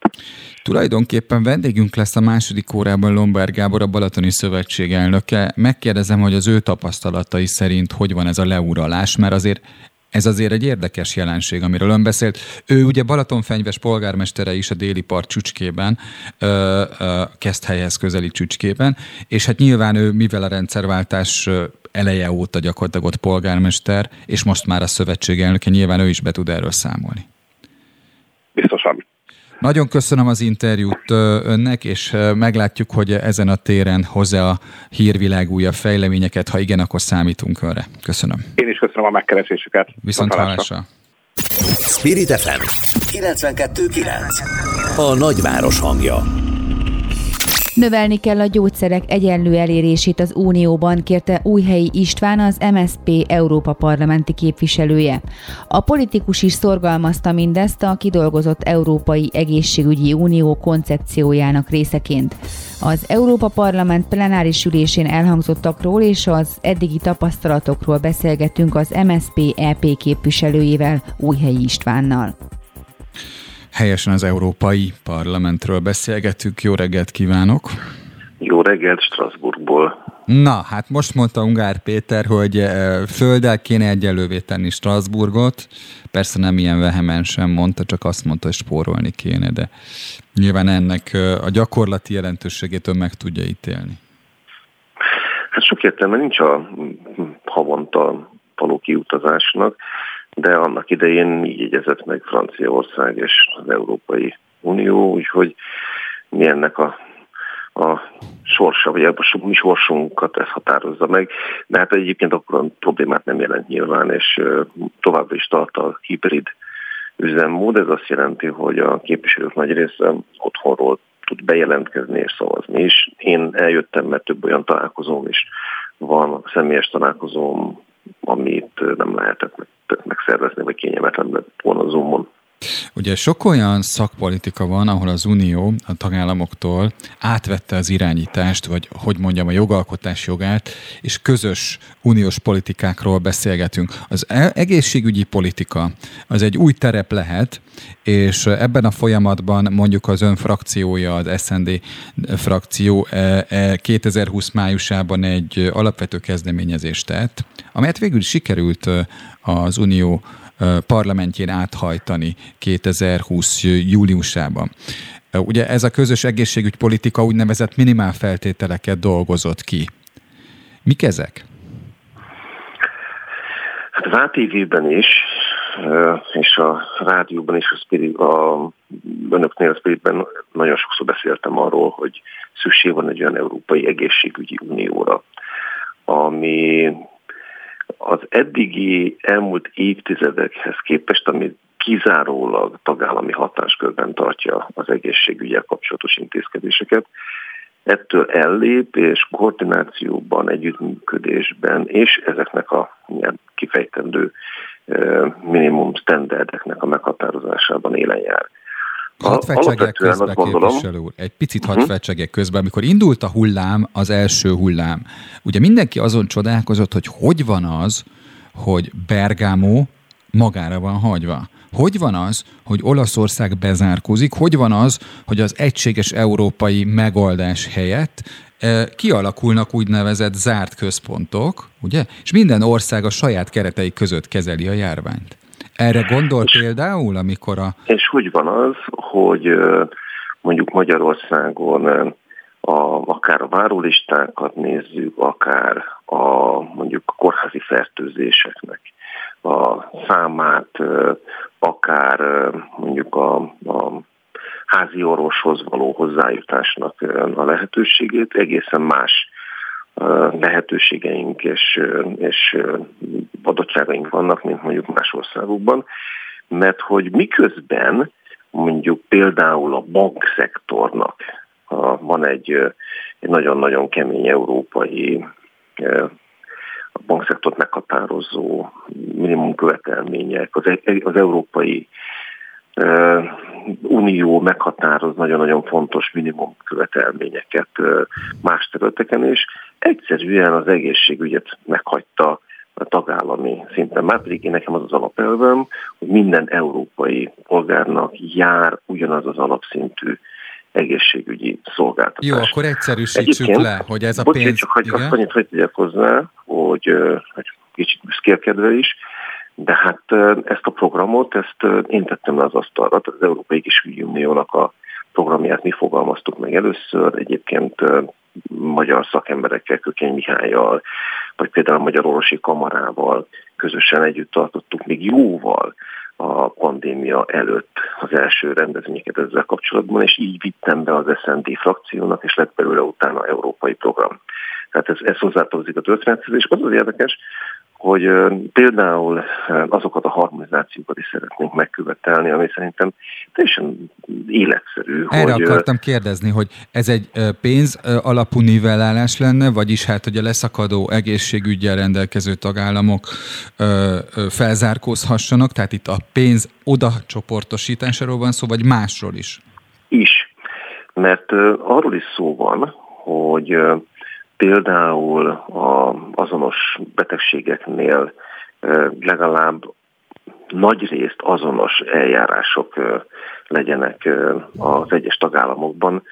Tulajdonképpen vendégünk lesz a második órában Lombard Gábor, a Balatoni Szövetség elnöke. Megkérdezem, hogy az ő tapasztalatai szerint hogy van ez a leuralás, mert azért ez azért egy érdekes jelenség, amiről ön beszélt. Ő ugye Balatonfenyves polgármestere is a déli part csücskében, kezd helyhez közeli csücskében, és hát nyilván ő, mivel a rendszerváltás eleje óta gyakorlatilag ott polgármester, és most már a szövetség elnöke, nyilván ő is be tud erről számolni. Nagyon köszönöm az interjút önnek, és meglátjuk, hogy ezen a téren hozzá a hírvilág újabb fejleményeket. Ha igen, akkor számítunk önre. Köszönöm. Én is köszönöm a megkeresésüket. Viszont hallásra. Spirit FM 92.9 A nagyváros hangja Növelni kell a gyógyszerek egyenlő elérését az Unióban, kérte Újhelyi István, az MSP Európa parlamenti képviselője. A politikus is szorgalmazta mindezt a kidolgozott Európai Egészségügyi Unió koncepciójának részeként. Az Európa Parlament plenáris ülésén elhangzottakról és az eddigi tapasztalatokról beszélgetünk az MSP EP képviselőjével, Újhelyi Istvánnal. Helyesen az Európai Parlamentről beszélgetünk. Jó reggelt kívánok! Jó reggelt Strasbourgból. Na, hát most mondta Ungár Péter, hogy eh, földdel kéne egyelővé tenni Strasbourgot. Persze nem ilyen vehemensen mondta, csak azt mondta, hogy spórolni kéne, de nyilván ennek eh, a gyakorlati jelentőségét ön meg tudja ítélni. Hát sok értelme nincs a havonta való kiutazásnak de annak idején így jegyezett meg Franciaország és az Európai Unió, úgyhogy mi ennek a, a sorsa, vagy a mi sorsunkat ez határozza meg, de hát egyébként akkor a problémát nem jelent nyilván, és továbbra is tart a hibrid üzemmód, ez azt jelenti, hogy a képviselők nagy része otthonról tud bejelentkezni és szavazni is. Én eljöttem, mert több olyan találkozóm is van, személyes találkozóm, amit nem lehetett megszervezni, vagy kényelmetlen lett volna Zoomon. Ugye sok olyan szakpolitika van, ahol az Unió a tagállamoktól átvette az irányítást, vagy hogy mondjam, a jogalkotás jogát, és közös uniós politikákról beszélgetünk. Az e- egészségügyi politika az egy új terep lehet, és ebben a folyamatban mondjuk az ön frakciója, az SND frakció 2020 e- májusában egy alapvető kezdeményezést tett, amelyet végül sikerült az Unió parlamentjén áthajtani 2020 júliusában. Ugye ez a közös egészségügypolitika úgynevezett minimál feltételeket dolgozott ki. Mik ezek? Hát az ATV-ben is, és a rádióban is, a, Spirit, a önöknél a Spiritben nagyon sokszor beszéltem arról, hogy szükség van egy olyan Európai Egészségügyi Unióra, ami az eddigi elmúlt évtizedekhez képest, ami kizárólag tagállami hatáskörben tartja az egészségügyel kapcsolatos intézkedéseket, ettől ellép, és koordinációban, együttműködésben, és ezeknek a kifejtendő minimum standardeknek a meghatározásában élen jár. Hadd fecsegek közbe, képviselő úr. Egy picit hadd uh-huh. fecsegek közbe. Amikor indult a hullám, az első hullám, ugye mindenki azon csodálkozott, hogy hogy van az, hogy Bergamo magára van hagyva. Hogy van az, hogy Olaszország bezárkózik? Hogy van az, hogy az egységes európai megoldás helyett e, kialakulnak úgynevezett zárt központok, ugye? És minden ország a saját keretei között kezeli a járványt. Erre gondol és, például, amikor a... És hogy van az, hogy mondjuk Magyarországon a, akár a várólistákat nézzük, akár a mondjuk a kórházi fertőzéseknek a számát, akár mondjuk a, a házi orvoshoz való hozzájutásnak a lehetőségét egészen más lehetőségeink és, és adottságaink vannak, mint mondjuk más országokban, mert hogy miközben mondjuk például a bankszektornak van egy, egy nagyon-nagyon kemény európai a bankszektort meghatározó minimum követelmények, az, az európai Unió meghatároz nagyon-nagyon fontos minimum követelményeket más területeken is. Egyszerűen az egészségügyet meghagyta a tagállami szinten. Már pedig én nekem az az alapelvem, hogy minden európai polgárnak jár ugyanaz az alapszintű egészségügyi szolgáltatás. Jó, akkor egyszerűsítsük le, hogy ez a bocsánat, pénz... csak hogy azt annyit hogy hozzá, hogy, hogy kicsit büszkélkedve is, de hát ezt a programot, ezt én tettem le az asztalra, az Európai Kisügyi Uniónak a programját mi fogalmaztuk meg először, egyébként magyar szakemberekkel, Kökény Mihályjal, vagy például a Magyar Orvosi Kamarával közösen együtt tartottuk még jóval a pandémia előtt az első rendezvényeket ezzel kapcsolatban, és így vittem be az SND frakciónak, és lett belőle utána európai program. Tehát ez, ez hozzátartozik a történethez, és az az érdekes, hogy például azokat a harmonizációkat is szeretnénk megkövetelni, ami szerintem teljesen életszerű. Erre hogy, akartam kérdezni, hogy ez egy pénz alapú nivellálás lenne, vagyis hát, hogy a leszakadó egészségügyel rendelkező tagállamok felzárkózhassanak, tehát itt a pénz oda csoportosításáról van szó, vagy másról is? Is. Mert arról is szó van, hogy például a azonos betegségeknél legalább nagy részt azonos eljárások legyenek az egyes tagállamokban,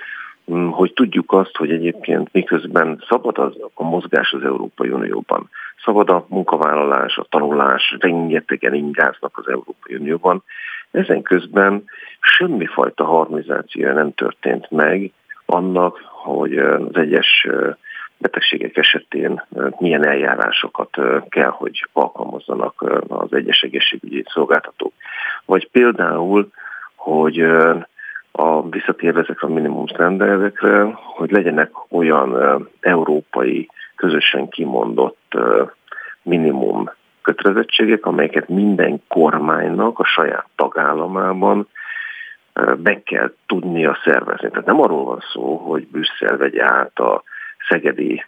mm, hogy tudjuk azt, hogy egyébként miközben szabad az, a mozgás az Európai Unióban, szabad a munkavállalás, a tanulás, rengetegen ingáznak az Európai Unióban, ezen közben semmifajta harmonizáció nem történt meg annak, hogy az egyes betegségek esetén milyen eljárásokat kell, hogy alkalmazzanak az egyes egészségügyi szolgáltatók. Vagy például, hogy a, visszatérve ezekre a minimum standardekre, hogy legyenek olyan európai, közösen kimondott minimum kötelezettségek, amelyeket minden kormánynak a saját tagállamában meg kell tudnia szervezni. Tehát nem arról van szó, hogy Brüsszel vegye át a szegedi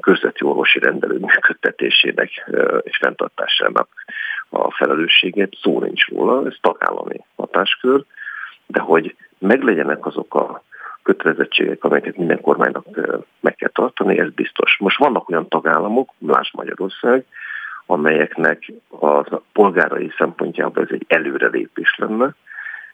közveti orvosi rendelő működtetésének és fenntartásának a felelősséget, szó nincs róla, ez tagállami hatáskör, de hogy meglegyenek azok a kötelezettségek, amelyeket minden kormánynak meg kell tartani, ez biztos. Most vannak olyan tagállamok, más Magyarország, amelyeknek a polgárai szempontjából ez egy előrelépés lenne,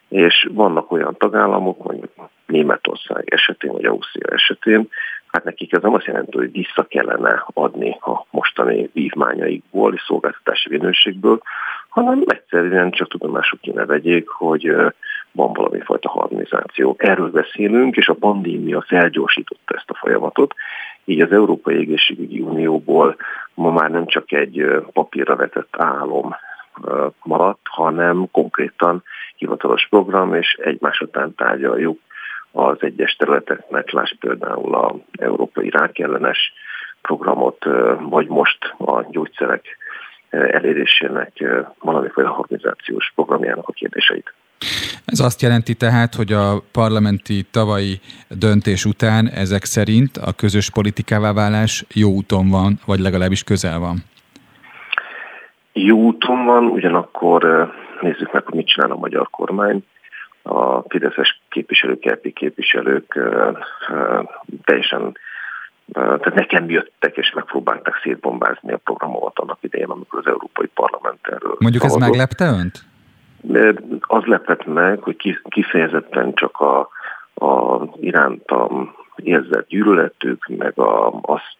és vannak olyan tagállamok, mondjuk Németország esetén, vagy Ausztria esetén, hát nekik ez nem azt jelenti, hogy vissza kellene adni a mostani vívmányaikból és szolgáltatási minőségből, hanem egyszerűen csak tudomásuk kéne vegyék, hogy van valami fajta harmonizáció. Erről beszélünk, és a pandémia felgyorsította ezt a folyamatot, így az Európai Egészségügyi Unióból ma már nem csak egy papírra vetett álom maradt, hanem konkrétan hivatalos program, és egymás után tárgyaljuk az egyes területeknek, láss például a európai rákellenes programot, vagy most a gyógyszerek elérésének valamiféle harmonizációs programjának a kérdéseit. Ez azt jelenti tehát, hogy a parlamenti tavalyi döntés után ezek szerint a közös politikává válás jó úton van, vagy legalábbis közel van? Jó úton van, ugyanakkor nézzük meg, hogy mit csinál a magyar kormány a Fideszes képviselők, LP képviselők teljesen tehát nekem jöttek és megpróbálták szétbombázni a programomat annak idején, amikor az Európai Parlament erről Mondjuk szavazott. ez meglepte önt? Az lepett meg, hogy kifejezetten csak a, a irántam érzett gyűlöletük, meg a, azt,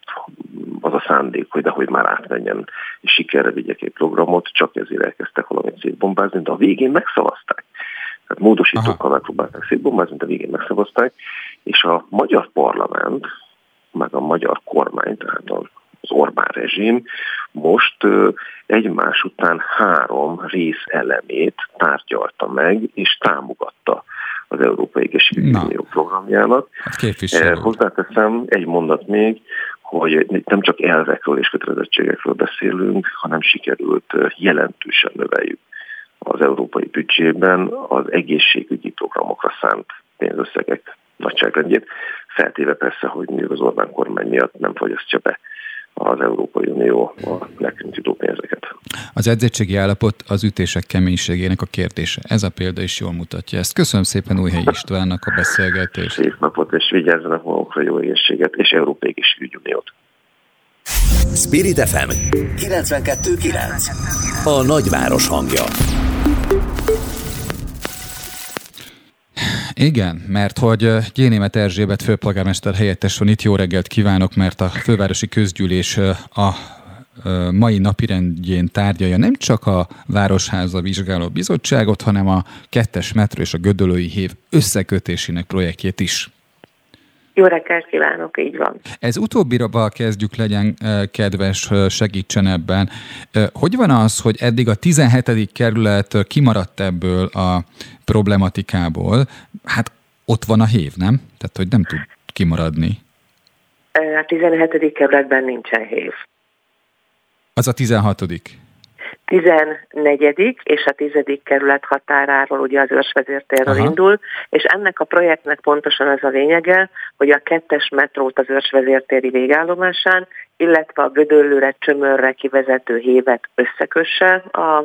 az a szándék, hogy de hogy már átmenjen és sikerre vigyek egy programot, csak ezért elkezdtek valamit szétbombázni, de a végén megszavazták. Tehát módosítókkal megpróbálták szétbombázni, de végén megszavazták, és a magyar parlament, meg a magyar kormány, tehát az Orbán rezsim most egymás után három rész elemét tárgyalta meg, és támogatta az Európai Egészségügyi Unió programjának. Hát Hozzáteszem egy mondat még, hogy nem csak elvekről és kötelezettségekről beszélünk, hanem sikerült jelentősen növeljük az európai büdzsében az egészségügyi programokra szánt pénzösszegek nagyságrendjét, feltéve persze, hogy még az Orbán kormány miatt nem fogyasztja be az Európai Unió a nekünk jutó pénzeket. Az edzettségi állapot az ütések keménységének a kérdése. Ez a példa is jól mutatja ezt. Köszönöm szépen Újhelyi Istvánnak a beszélgetést. Szép napot, és vigyázzanak magukra jó egészséget, és Európai Egészségügyi Uniót. Spirit FM 92.9 A nagyváros hangja Igen, mert hogy Gyénémet Erzsébet főpolgármester helyettes van itt. Jó reggelt kívánok, mert a fővárosi közgyűlés a mai napirendjén tárgyalja nem csak a Városháza Vizsgáló Bizottságot, hanem a kettes metró és a Gödölői Hév összekötésének projektjét is. Jó reggelt kívánok, így van. Ez utóbbira kezdjük, legyen kedves, segítsen ebben. Hogy van az, hogy eddig a 17. kerület kimaradt ebből a problematikából? Hát ott van a hév, nem? Tehát, hogy nem tud kimaradni. A 17. kerületben nincsen hév. Az a 16. 14. és a 10. kerület határáról ugye az őrsvezértérről Aha. indul, és ennek a projektnek pontosan az a lényege, hogy a kettes metrót az őrsvezértéri végállomásán, illetve a Gödöllőre, Csömörre kivezető hévet összekösse a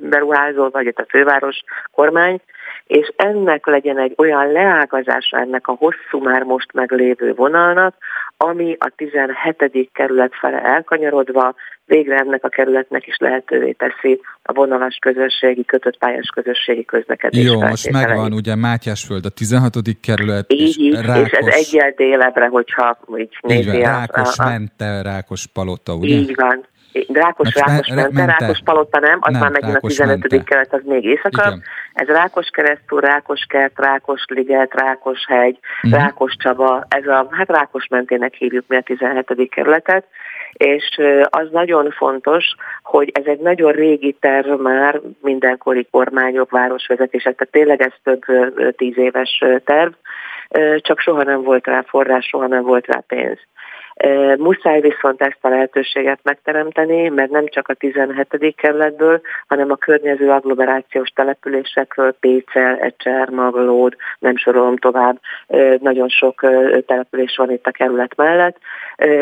beruházó, vagy a főváros kormány, és ennek legyen egy olyan leágazása ennek a hosszú már most meglévő vonalnak, ami a 17. kerület fele elkanyarodva végre ennek a kerületnek is lehetővé teszi a vonalas közösségi, kötött pályás közösségi közlekedés. Jó, most megvan ugye Mátyásföld a 16. kerület, így, és, Rákos, és ez egyel délebbre, hogyha így nézi. Így van, Rákos a, a, mente, Rákos palota, ugye? Így van, Rákos, Rákos, mente, mente, Rákos Palota nem, az nem, már megint Rákos a 15. Mente. kelet, az még éjszakabb. Ez Rákos keresztúr, Rákos kert, Rákos liget, Rákos hegy, uh-huh. Rákos Csaba, ez a, hát Rákos mentének hívjuk mi a 17. kerületet, és az nagyon fontos, hogy ez egy nagyon régi terv már mindenkori kormányok, városvezetések, tehát tényleg ez több tíz éves terv, csak soha nem volt rá forrás, soha nem volt rá pénz. Muszáj viszont ezt a lehetőséget megteremteni, mert nem csak a 17. kerületből, hanem a környező agglomerációs településekről, Pécel, Ecser, Maglód, nem sorolom tovább, nagyon sok település van itt a kerület mellett.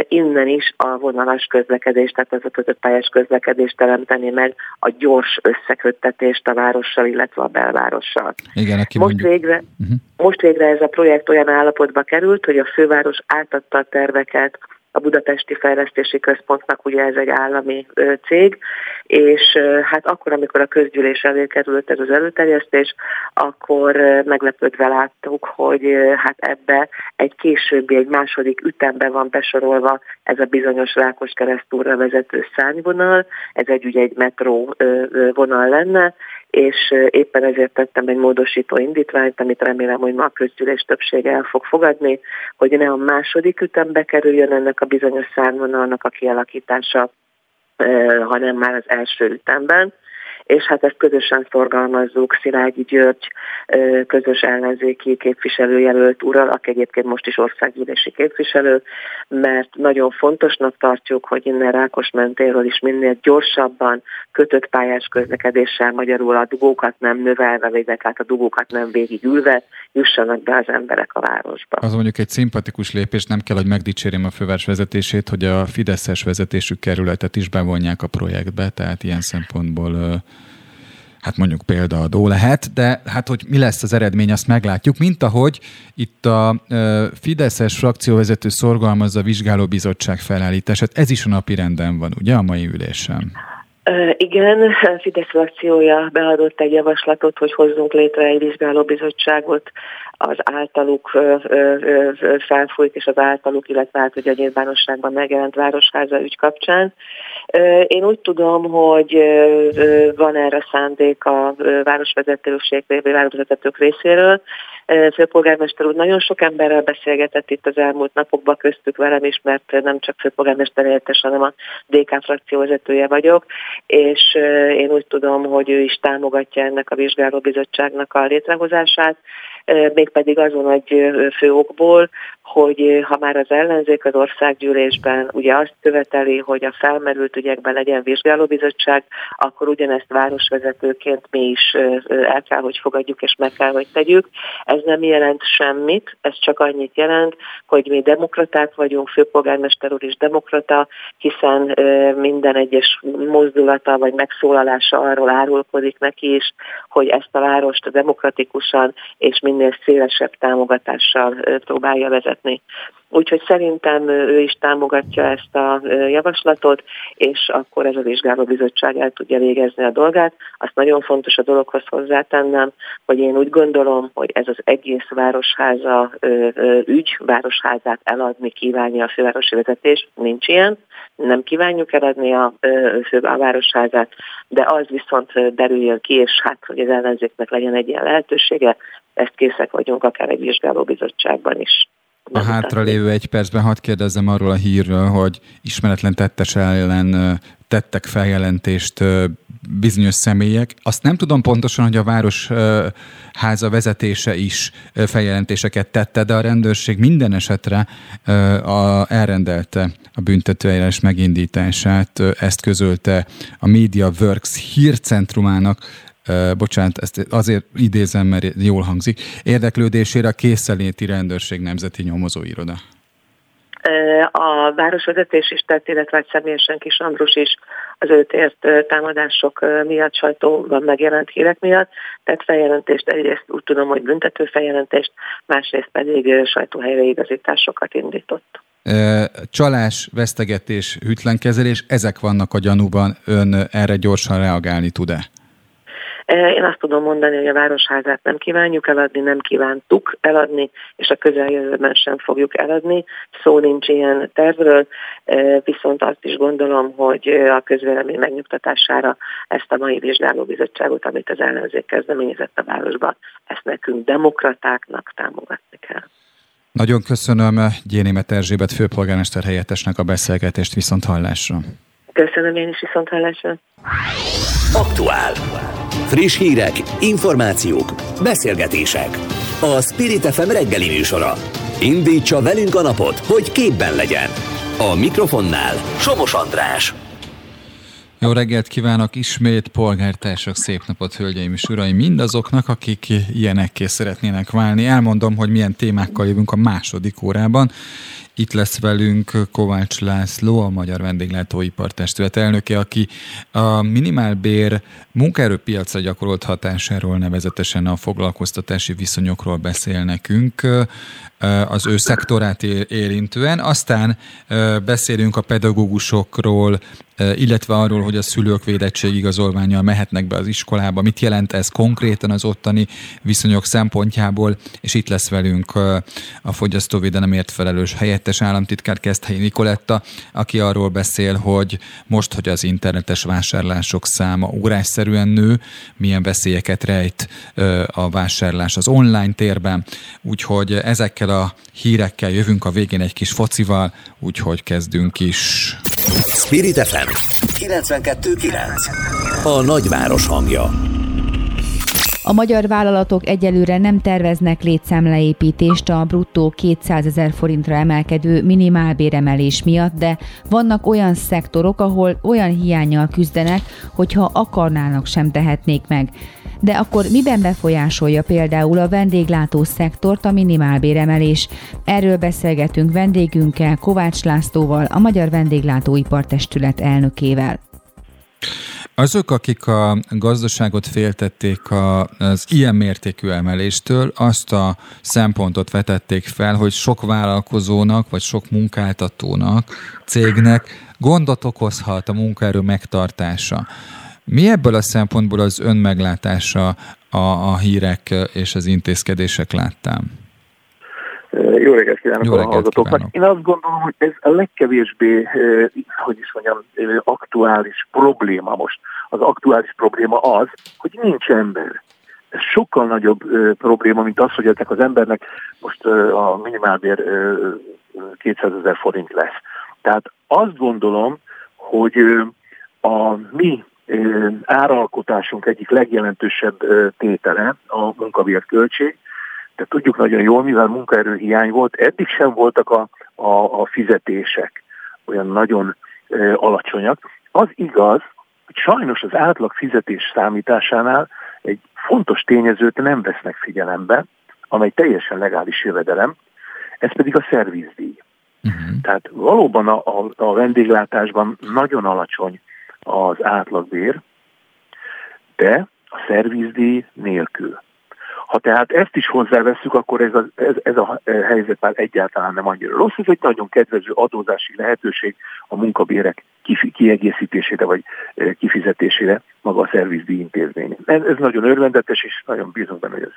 Innen is a vonalas közlekedés, tehát az a kötött pályás közlekedést teremteni meg a gyors összeköttetést a várossal, illetve a belvárossal. Igen, aki most, mondjuk... végre, uh-huh. most végre ez a projekt olyan állapotba került, hogy a főváros átadta a terveket a Budapesti Fejlesztési Központnak, ugye ez egy állami cég, és hát akkor, amikor a közgyűlés elé került ez az előterjesztés, akkor meglepődve láttuk, hogy hát ebbe egy későbbi, egy második ütemben van besorolva ez a bizonyos Rákos keresztúra vezető szányvonal, ez egy ugye egy metró vonal lenne, és éppen ezért tettem egy módosító indítványt, amit remélem, hogy ma a közgyűlés többsége el fog fogadni, hogy ne a második ütembe kerüljön ennek a bizonyos szárvonalnak a kialakítása, hanem már az első ütemben és hát ezt közösen szorgalmazzuk Szilágyi György közös ellenzéki képviselőjelölt ural, aki egyébként most is országgyűlési képviselő, mert nagyon fontosnak tartjuk, hogy innen Rákos mentéről is minél gyorsabban kötött pályás közlekedéssel, magyarul a dugókat nem növelve, vagy hát a dugókat nem végigülve jussanak be az emberek a városba. Az mondjuk egy szimpatikus lépés, nem kell, hogy megdicsérjem a főváros vezetését, hogy a Fideszes vezetésű kerületet is bevonják a projektbe, tehát ilyen szempontból hát mondjuk példaadó lehet, de hát hogy mi lesz az eredmény, azt meglátjuk, mint ahogy itt a Fideszes frakcióvezető szorgalmazza a vizsgálóbizottság felállítását. Ez is a napi renden van, ugye, a mai ülésen? Igen, Fidesz frakciója beadott egy javaslatot, hogy hozzunk létre egy vizsgálóbizottságot az általuk felfújt és az általuk, illetve hát ugye a nyilvánosságban megjelent Városháza ügy kapcsán. Én úgy tudom, hogy van erre szándék a városvezetőség, városvezetők részéről, főpolgármester úr nagyon sok emberrel beszélgetett itt az elmúlt napokban, köztük velem is, mert nem csak főpolgármester helyettes, hanem a DK frakció vezetője vagyok, és én úgy tudom, hogy ő is támogatja ennek a vizsgálóbizottságnak a létrehozását, mégpedig azon egy fő okból, hogy ha már az ellenzék az országgyűlésben ugye azt követeli, hogy a felmerült ügyekben legyen vizsgálóbizottság, akkor ugyanezt városvezetőként mi is el kell, hogy fogadjuk és meg kell, hogy tegyük. Ez nem jelent semmit, ez csak annyit jelent, hogy mi demokraták vagyunk, főpolgármester úr is demokrata, hiszen minden egyes mozdulata vagy megszólalása arról árulkodik neki is, hogy ezt a várost demokratikusan és minél szélesebb támogatással próbálja vezetni. Úgyhogy szerintem ő is támogatja ezt a javaslatot, és akkor ez a vizsgálóbizottság el tudja végezni a dolgát. Azt nagyon fontos a dologhoz hozzátennem, hogy én úgy gondolom, hogy ez az egész városháza ügy, városházát eladni kívánja a fővárosi vezetés, nincs ilyen, nem kívánjuk eladni a, fő, a városházát, de az viszont derüljön ki, és hát, hogy az ellenzéknek legyen egy ilyen lehetősége, ezt készek vagyunk akár egy vizsgálóbizottságban is A hátralévő egy percben hadd kérdezzem arról a hírről, hogy ismeretlen tettes ellen tettek feljelentést bizonyos személyek. Azt nem tudom pontosan, hogy a Városháza vezetése is feljelentéseket tette, de a rendőrség minden esetre a, elrendelte a büntetőeljárás megindítását. Ezt közölte a Media Works hírcentrumának bocsánat, ezt azért idézem, mert jól hangzik, érdeklődésére a készeléti rendőrség nemzeti nyomozóiroda. A városvezetés is tett, illetve személyesen Kis Andrus is az őt ért támadások miatt, sajtóban megjelent hírek miatt, tehát feljelentést egyrészt úgy tudom, hogy büntető feljelentést, másrészt pedig igazításokat indított. Csalás, vesztegetés, hűtlenkezelés, ezek vannak a gyanúban. Ön erre gyorsan reagálni tud-e? Én azt tudom mondani, hogy a Városházát nem kívánjuk eladni, nem kívántuk eladni, és a közeljövőben sem fogjuk eladni. Szó nincs ilyen tervről, viszont azt is gondolom, hogy a közvélemény megnyugtatására ezt a mai vizsgálóbizottságot, amit az ellenzék kezdeményezett a városba, ezt nekünk demokratáknak támogatni kell. Nagyon köszönöm Gyénémet Erzsébet főpolgármester helyettesnek a beszélgetést viszont hallásra. Köszönöm én is viszont hallásra. Aktuál. Friss hírek, információk, beszélgetések. A Spirit FM reggeli műsora. Indítsa velünk a napot, hogy képben legyen. A mikrofonnál Somos András. Jó reggelt kívánok ismét, polgártársak, szép napot, hölgyeim és uraim, mindazoknak, akik ilyenekké szeretnének válni. Elmondom, hogy milyen témákkal jövünk a második órában. Itt lesz velünk Kovács László, a Magyar Vendéglátóipar Testület elnöke, aki a minimálbér munkaerőpiacra gyakorolt hatásáról, nevezetesen a foglalkoztatási viszonyokról beszél nekünk az ő szektorát érintően. Aztán beszélünk a pedagógusokról, illetve arról, hogy a szülők védettségigazolványjal mehetnek be az iskolába, mit jelent ez konkrétan az ottani viszonyok szempontjából, és itt lesz velünk a fogyasztóvédelemért felelős helyettes államtitkár Keszthelyi Nikoletta, aki arról beszél, hogy most, hogy az internetes vásárlások száma ugrásszerűen nő, milyen veszélyeket rejt a vásárlás az online térben, úgyhogy ezekkel a hírekkel jövünk a végén egy kis focival, úgyhogy kezdünk is. Spirit FM 92.9 A nagyváros hangja. A magyar vállalatok egyelőre nem terveznek létszámleépítést a bruttó 200 ezer forintra emelkedő minimálbéremelés miatt, de vannak olyan szektorok, ahol olyan hiányjal küzdenek, hogyha akarnának sem tehetnék meg. De akkor miben befolyásolja például a vendéglátó szektort a minimálbéremelés? Erről beszélgetünk vendégünkkel, Kovács Lászlóval, a Magyar Vendéglátóipartestület elnökével. Azok, akik a gazdaságot féltették az ilyen mértékű emeléstől, azt a szempontot vetették fel, hogy sok vállalkozónak, vagy sok munkáltatónak, cégnek gondot okozhat a munkaerő megtartása. Mi ebből a szempontból az önmeglátása a, a hírek és az intézkedések láttám? Jó reggelt kívánok Jó reggelt a hallgatóknak. Én azt gondolom, hogy ez a legkevésbé, hogy is mondjam, aktuális probléma most. Az aktuális probléma az, hogy nincs ember. Ez sokkal nagyobb probléma, mint az, hogy ezek az embernek most a minimálbér 200 ezer forint lesz. Tehát azt gondolom, hogy a mi áralkotásunk egyik legjelentősebb tétele a munkabérköltség. De tudjuk nagyon jól, mivel munkaerőhiány volt, eddig sem voltak a, a, a fizetések olyan nagyon e, alacsonyak. Az igaz, hogy sajnos az átlag fizetés számításánál egy fontos tényezőt nem vesznek figyelembe, amely teljesen legális jövedelem, ez pedig a szervizdíj. Uh-huh. Tehát valóban a, a, a vendéglátásban nagyon alacsony az átlagbér, de a szervizdíj nélkül. Ha tehát ezt is hozzáveszünk, akkor ez a, ez, ez a helyzet már egyáltalán nem annyira rossz. Ez egy nagyon kedvező adózási lehetőség a munkabérek kiegészítésére vagy eh, kifizetésére maga a szervizdíj intézmény. Ez, nagyon örvendetes, és nagyon bízom benne, hogy ez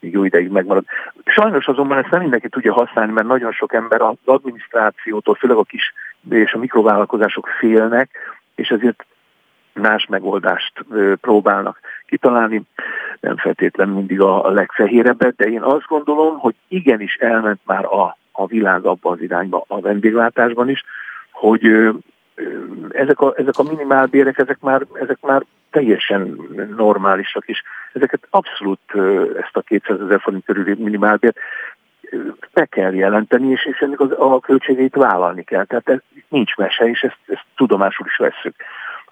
még jó ideig megmarad. Sajnos azonban ezt nem mindenki tudja használni, mert nagyon sok ember az adminisztrációtól, főleg a kis és a mikrovállalkozások félnek, és ezért más megoldást próbálnak kitalálni, nem feltétlenül mindig a legfehérebbet, de én azt gondolom, hogy igenis elment már a a világ abba az irányba a vendéglátásban is, hogy ezek a, ezek a minimálbérek, ezek már, ezek már teljesen normálisak is. Ezeket abszolút ezt a 200 ezer forint körüli minimálbért be kell jelenteni, és, és ennek az, a költségeit vállalni kell. Tehát ez nincs mese, és ezt, ezt tudomásul is vesszük.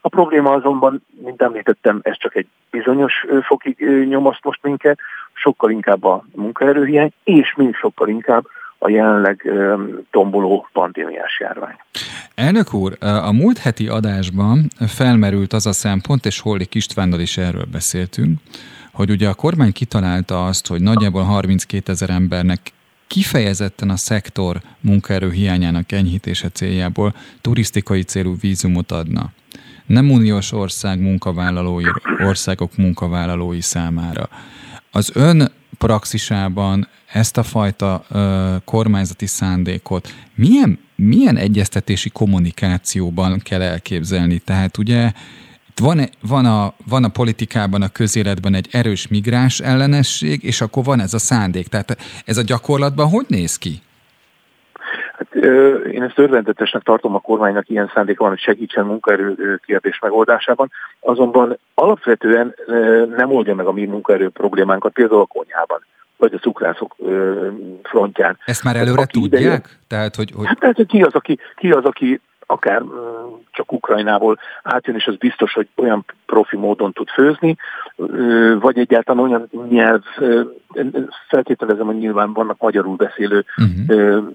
A probléma azonban, mint említettem, ez csak egy bizonyos fokig nyomaszt most minket, sokkal inkább a munkaerőhiány, és mind sokkal inkább a jelenleg tomboló pandémiás járvány. Elnök úr, a múlt heti adásban felmerült az a szempont, és Hollik Istvánnal is erről beszéltünk, hogy ugye a kormány kitalálta azt, hogy nagyjából 32 ezer embernek kifejezetten a szektor munkaerő hiányának enyhítése céljából turisztikai célú vízumot adna. Nem uniós ország munkavállalói, országok munkavállalói számára. Az ön praxisában ezt a fajta ö, kormányzati szándékot milyen, milyen egyeztetési kommunikációban kell elképzelni? Tehát ugye van, van, a, van a politikában, a közéletben egy erős migráns ellenesség, és akkor van ez a szándék. Tehát ez a gyakorlatban hogy néz ki? Hát, én ezt örvendetesnek tartom a kormánynak ilyen szándéka van, hogy segítsen munkaerő kérdés megoldásában, azonban alapvetően nem oldja meg a mi munkaerő problémánkat, például a konyhában vagy a cukrászok frontján. Ezt már előre aki tudják? Ideje, Tehát, hogy, hogy... Hát, tehát, ki az, aki, ki az, aki akár csak Ukrajnából átjön, és az biztos, hogy olyan profi módon tud főzni, vagy egyáltalán olyan nyelv, feltételezem, hogy nyilván vannak magyarul beszélő uh-huh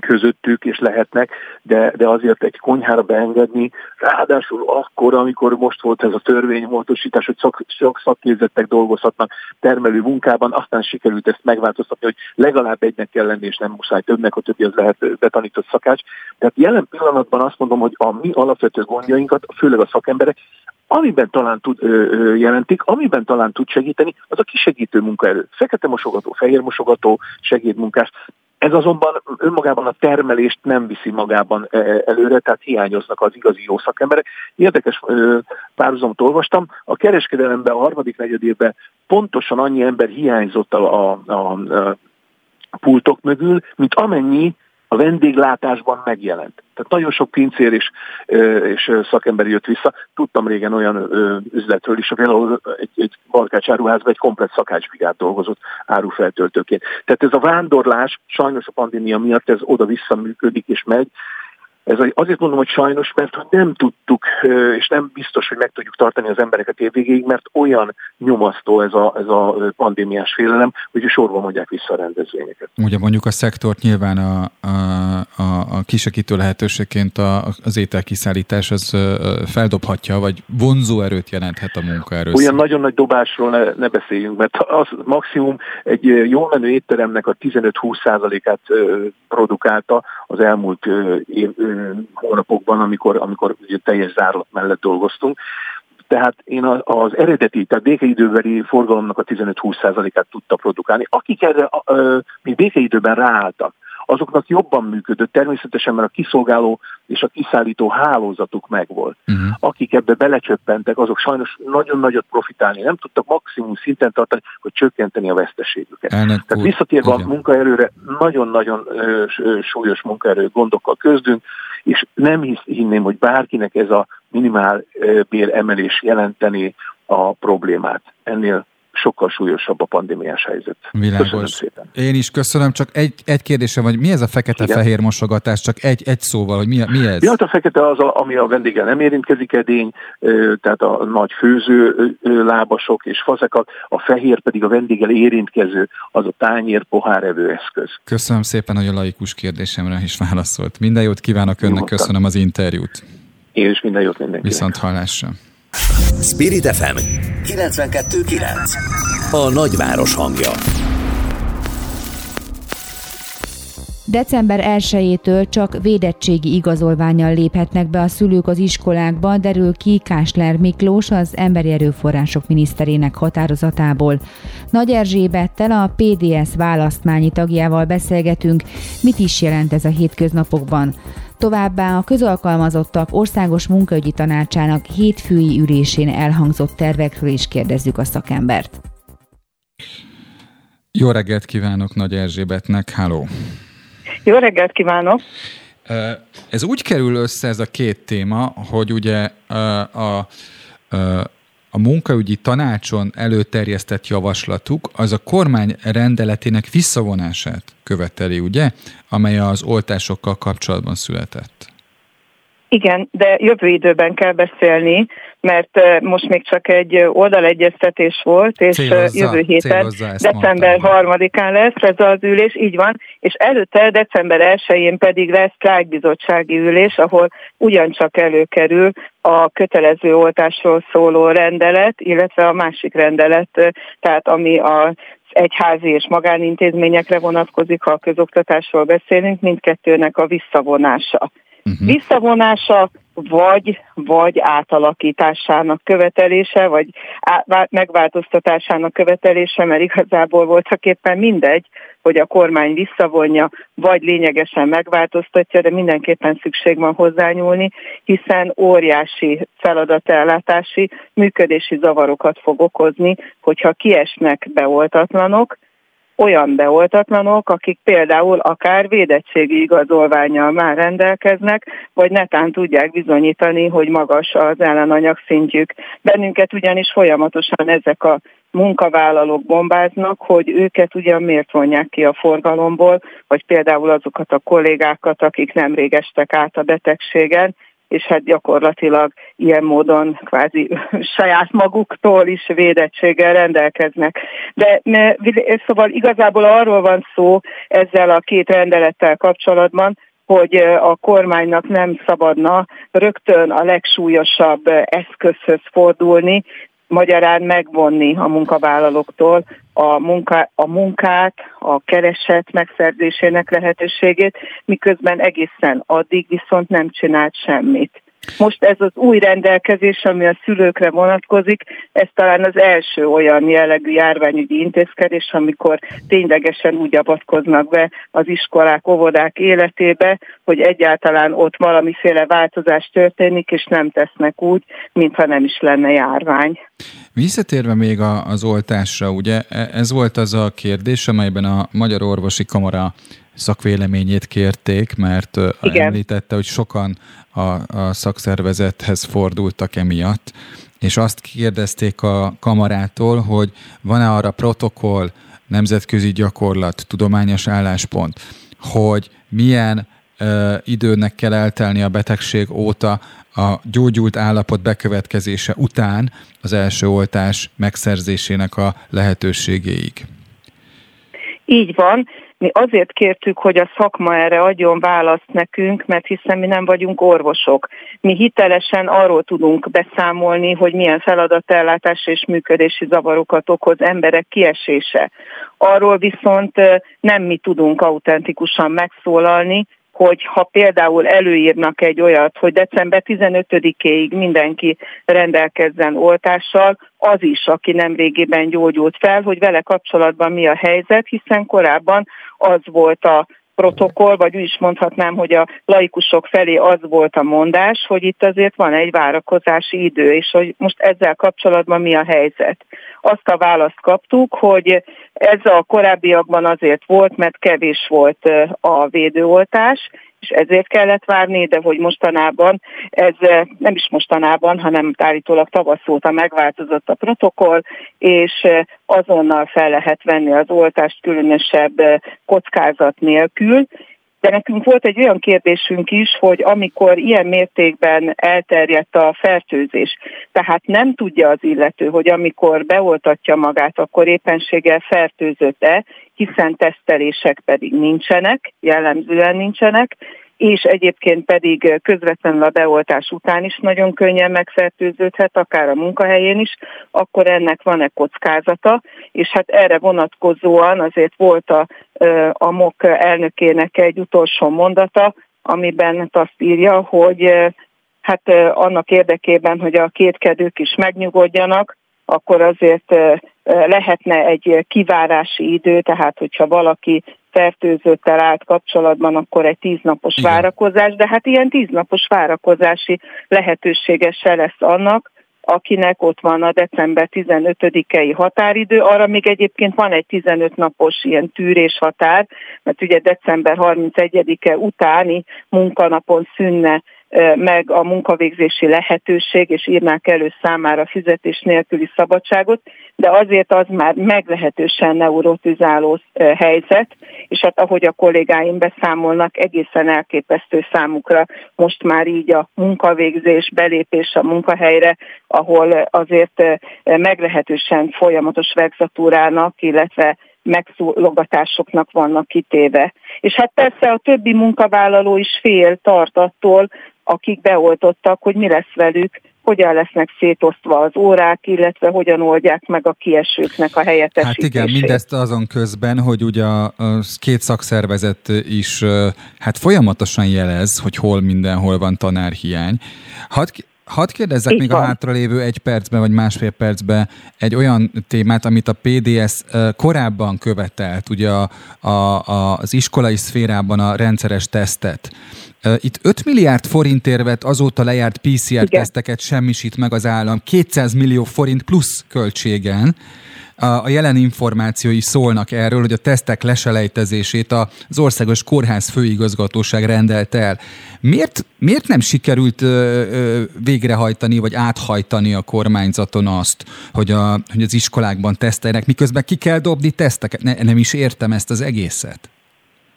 közöttük és lehetnek, de, de azért egy konyhára beengedni, ráadásul akkor, amikor most volt ez a törvénymódosítás, hogy szak, sok szakképzettek dolgozhatnak termelő munkában, aztán sikerült ezt megváltoztatni, hogy legalább egynek kell lenni, és nem muszáj többnek, a többi az lehet betanított szakács. Tehát jelen pillanatban azt mondom, hogy a mi alapvető gondjainkat, főleg a szakemberek, amiben talán tud ö, ö, jelentik, amiben talán tud segíteni, az a kisegítő munkaerő. Fekete mosogató, fehér mosogató, segédmunkás. Ez azonban önmagában a termelést nem viszi magában e, előre, tehát hiányoznak az igazi jó szakemberek. Érdekes párhuzamot olvastam, a kereskedelemben a harmadik negyedében pontosan annyi ember hiányzott a, a, a, a pultok mögül, mint amennyi a vendéglátásban megjelent. Tehát nagyon sok pincér és, és szakember jött vissza. Tudtam régen olyan üzletről is, például egy, egy Balkács áruházban egy komplet szakácsbrigát dolgozott árufeltöltőként. Tehát ez a vándorlás sajnos a pandémia miatt ez oda-vissza működik és megy, ez azért mondom, hogy sajnos, mert nem tudtuk, és nem biztos, hogy meg tudjuk tartani az embereket évvégéig, mert olyan nyomasztó ez a, ez a pandémiás félelem, hogy sorban mondják vissza a rendezvényeket. Ugye mondjuk a szektort nyilván a, a, a, a kisegítő lehetőségként a, az ételkiszállítás az feldobhatja, vagy vonzó erőt jelenthet a munkaerő. Olyan nagyon nagy dobásról ne, ne beszéljünk, mert az maximum egy jó menő étteremnek a 15-20%-át produkálta az elmúlt év, hónapokban, amikor, amikor ugye teljes zárlat mellett dolgoztunk. Tehát én az eredeti, tehát békeidőbeli forgalomnak a 15-20%-át tudta produkálni. Akik erre még békeidőben ráálltak, azoknak jobban működött, természetesen, mert a kiszolgáló és a kiszállító hálózatuk megvolt. Uh-huh. Akik ebbe belecsöppentek, azok sajnos nagyon nagyot profitálni nem tudtak maximum szinten tartani, hogy csökkenteni a veszteségüket. Elnök Tehát visszatérve a munkaerőre, nagyon-nagyon súlyos munkaerő gondokkal közdünk, és nem hisz, hinném, hogy bárkinek ez a minimál bér emelés jelenteni a problémát. Ennél sokkal súlyosabb a pandémiás helyzet. Világos. Köszönöm szépen. Én is köszönöm, csak egy, egy kérdésem vagy, mi ez a fekete-fehér mosogatás? Csak egy, egy szóval, hogy mi, mi ez? Ja, hát a fekete az, a, ami a vendéggel nem érintkezik edény, tehát a nagy főző lábasok és fazekat, a fehér pedig a vendéggel érintkező, az a tányér pohárevő eszköz. Köszönöm szépen, hogy a laikus kérdésemre is válaszolt. Minden jót kívánok önnek, Jó, köszönöm az interjút. Én is minden jót mindenkinek. Viszont hallásra. Spirit FM 92.9 A nagyváros hangja December 1-től csak védettségi igazolványjal léphetnek be a szülők az iskolákba, derül ki Kásler Miklós, az Emberi Erőforrások miniszterének határozatából. Nagy Erzsébettel, a PDS választmányi tagjával beszélgetünk, mit is jelent ez a hétköznapokban. Továbbá a közalkalmazottak országos munkaügyi tanácsának hétfői ülésén elhangzott tervekről is kérdezzük a szakembert. Jó reggelt kívánok Nagy Erzsébetnek, háló! Jó reggelt kívánok! Ez úgy kerül össze ez a két téma, hogy ugye a, a, a a munkaügyi tanácson előterjesztett javaslatuk az a kormány rendeletének visszavonását követeli, ugye, amely az oltásokkal kapcsolatban született. Igen, de jövő időben kell beszélni, mert most még csak egy oldalegyeztetés volt, és célozza, jövő héten, december 3-án lesz ez az ülés, így van, és előtte december 1-én pedig lesz sztrájkbizottsági ülés, ahol ugyancsak előkerül a kötelező oltásról szóló rendelet, illetve a másik rendelet, tehát ami a egyházi és magánintézményekre vonatkozik, ha a közoktatásról beszélünk, mindkettőnek a visszavonása. Uh-huh. Visszavonása vagy, vagy átalakításának követelése, vagy á, megváltoztatásának követelése, mert igazából voltak éppen mindegy, hogy a kormány visszavonja, vagy lényegesen megváltoztatja, de mindenképpen szükség van hozzányúlni, hiszen óriási feladatellátási, működési zavarokat fog okozni, hogyha kiesnek beoltatlanok, olyan beoltatlanok, akik például akár védettségi igazolványjal már rendelkeznek, vagy netán tudják bizonyítani, hogy magas az ellenanyag szintjük. Bennünket ugyanis folyamatosan ezek a munkavállalók bombáznak, hogy őket ugyan miért vonják ki a forgalomból, vagy például azokat a kollégákat, akik nemrég estek át a betegségen, és hát gyakorlatilag ilyen módon kvázi saját maguktól is védettséggel rendelkeznek. De szóval igazából arról van szó ezzel a két rendelettel kapcsolatban, hogy a kormánynak nem szabadna rögtön a legsúlyosabb eszközhöz fordulni, magyarán megvonni a munkavállalóktól a, munka, a munkát, a kereset megszerzésének lehetőségét, miközben egészen addig viszont nem csinált semmit. Most ez az új rendelkezés, ami a szülőkre vonatkozik, ez talán az első olyan jellegű járványügyi intézkedés, amikor ténylegesen úgy avatkoznak be az iskolák, óvodák életébe, hogy egyáltalán ott valamiféle változás történik, és nem tesznek úgy, mintha nem is lenne járvány. Visszatérve még az oltásra, ugye e, ez volt az a kérdés, amelyben a Magyar Orvosi Kamara szakvéleményét kérték, mert Igen. említette, hogy sokan a, a szakszervezethez fordultak emiatt, és azt kérdezték a kamarától, hogy van-e arra protokoll, nemzetközi gyakorlat, tudományos álláspont, hogy milyen ö, időnek kell eltelni a betegség óta a gyógyult állapot bekövetkezése után az első oltás megszerzésének a lehetőségéig. Így van, mi azért kértük, hogy a szakma erre adjon választ nekünk, mert hiszen mi nem vagyunk orvosok. Mi hitelesen arról tudunk beszámolni, hogy milyen feladatellátás és működési zavarokat okoz emberek kiesése. Arról viszont nem mi tudunk autentikusan megszólalni, hogy ha például előírnak egy olyat, hogy december 15-éig mindenki rendelkezzen oltással, az is, aki nem régiben gyógyult fel, hogy vele kapcsolatban mi a helyzet, hiszen korábban az volt a protokoll, vagy úgy is mondhatnám, hogy a laikusok felé az volt a mondás, hogy itt azért van egy várakozási idő, és hogy most ezzel kapcsolatban mi a helyzet. Azt a választ kaptuk, hogy ez a korábbiakban azért volt, mert kevés volt a védőoltás, és ezért kellett várni, de hogy mostanában, ez nem is mostanában, hanem állítólag tavasz óta megváltozott a protokoll, és azonnal fel lehet venni az oltást különösebb kockázat nélkül, de nekünk volt egy olyan kérdésünk is, hogy amikor ilyen mértékben elterjedt a fertőzés, tehát nem tudja az illető, hogy amikor beoltatja magát, akkor éppenséggel fertőzött-e, hiszen tesztelések pedig nincsenek, jellemzően nincsenek, és egyébként pedig közvetlenül a beoltás után is nagyon könnyen megfertőződhet, akár a munkahelyén is, akkor ennek van-e kockázata, és hát erre vonatkozóan azért volt a, a MOK elnökének egy utolsó mondata, amiben azt írja, hogy hát annak érdekében, hogy a kétkedők is megnyugodjanak, akkor azért lehetne egy kivárási idő, tehát hogyha valaki fertőzöttel állt kapcsolatban, akkor egy tíznapos Igen. várakozás, de hát ilyen tíznapos várakozási lehetősége se lesz annak, akinek ott van a december 15-i határidő, arra még egyébként van egy 15 napos ilyen tűrés határ, mert ugye december 31-e utáni munkanapon szűnne meg a munkavégzési lehetőség, és írnák elő számára fizetés nélküli szabadságot, de azért az már meglehetősen neurotizáló helyzet, és hát ahogy a kollégáim beszámolnak, egészen elképesztő számukra most már így a munkavégzés, belépés a munkahelyre, ahol azért meglehetősen folyamatos vegzatúrának, illetve megszólogatásoknak vannak kitéve. És hát persze a többi munkavállaló is fél tart attól, akik beoltottak, hogy mi lesz velük, hogyan lesznek szétosztva az órák, illetve hogyan oldják meg a kiesőknek a helyettesítését. Hát igen, mindezt azon közben, hogy ugye a két szakszervezet is hát folyamatosan jelez, hogy hol mindenhol van tanárhiány. Hadd Hadd kérdezzek Itt még van. a hátralévő egy percben vagy másfél percben egy olyan témát, amit a PDS korábban követelt, ugye a, a, a, az iskolai szférában a rendszeres tesztet. Itt 5 milliárd forintért vett azóta lejárt PCR-teszteket semmisít meg az állam 200 millió forint plusz költségen. A jelen információi szólnak erről, hogy a tesztek leselejtezését az Országos Kórház Főigazgatóság rendelt el. Miért, miért nem sikerült végrehajtani, vagy áthajtani a kormányzaton azt, hogy, a, hogy az iskolákban teszteljenek, miközben ki kell dobni teszteket? Ne, nem is értem ezt az egészet.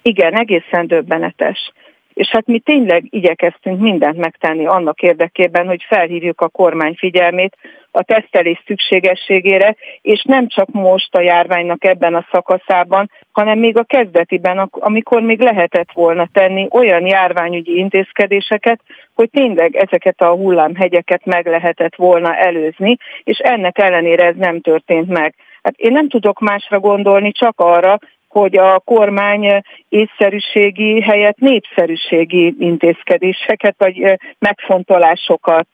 Igen, egészen döbbenetes és hát mi tényleg igyekeztünk mindent megtenni annak érdekében, hogy felhívjuk a kormány figyelmét a tesztelés szükségességére, és nem csak most a járványnak ebben a szakaszában, hanem még a kezdetiben, amikor még lehetett volna tenni olyan járványügyi intézkedéseket, hogy tényleg ezeket a hullámhegyeket meg lehetett volna előzni, és ennek ellenére ez nem történt meg. Hát én nem tudok másra gondolni, csak arra, hogy a kormány észszerűségi helyett népszerűségi intézkedéseket vagy megfontolásokat,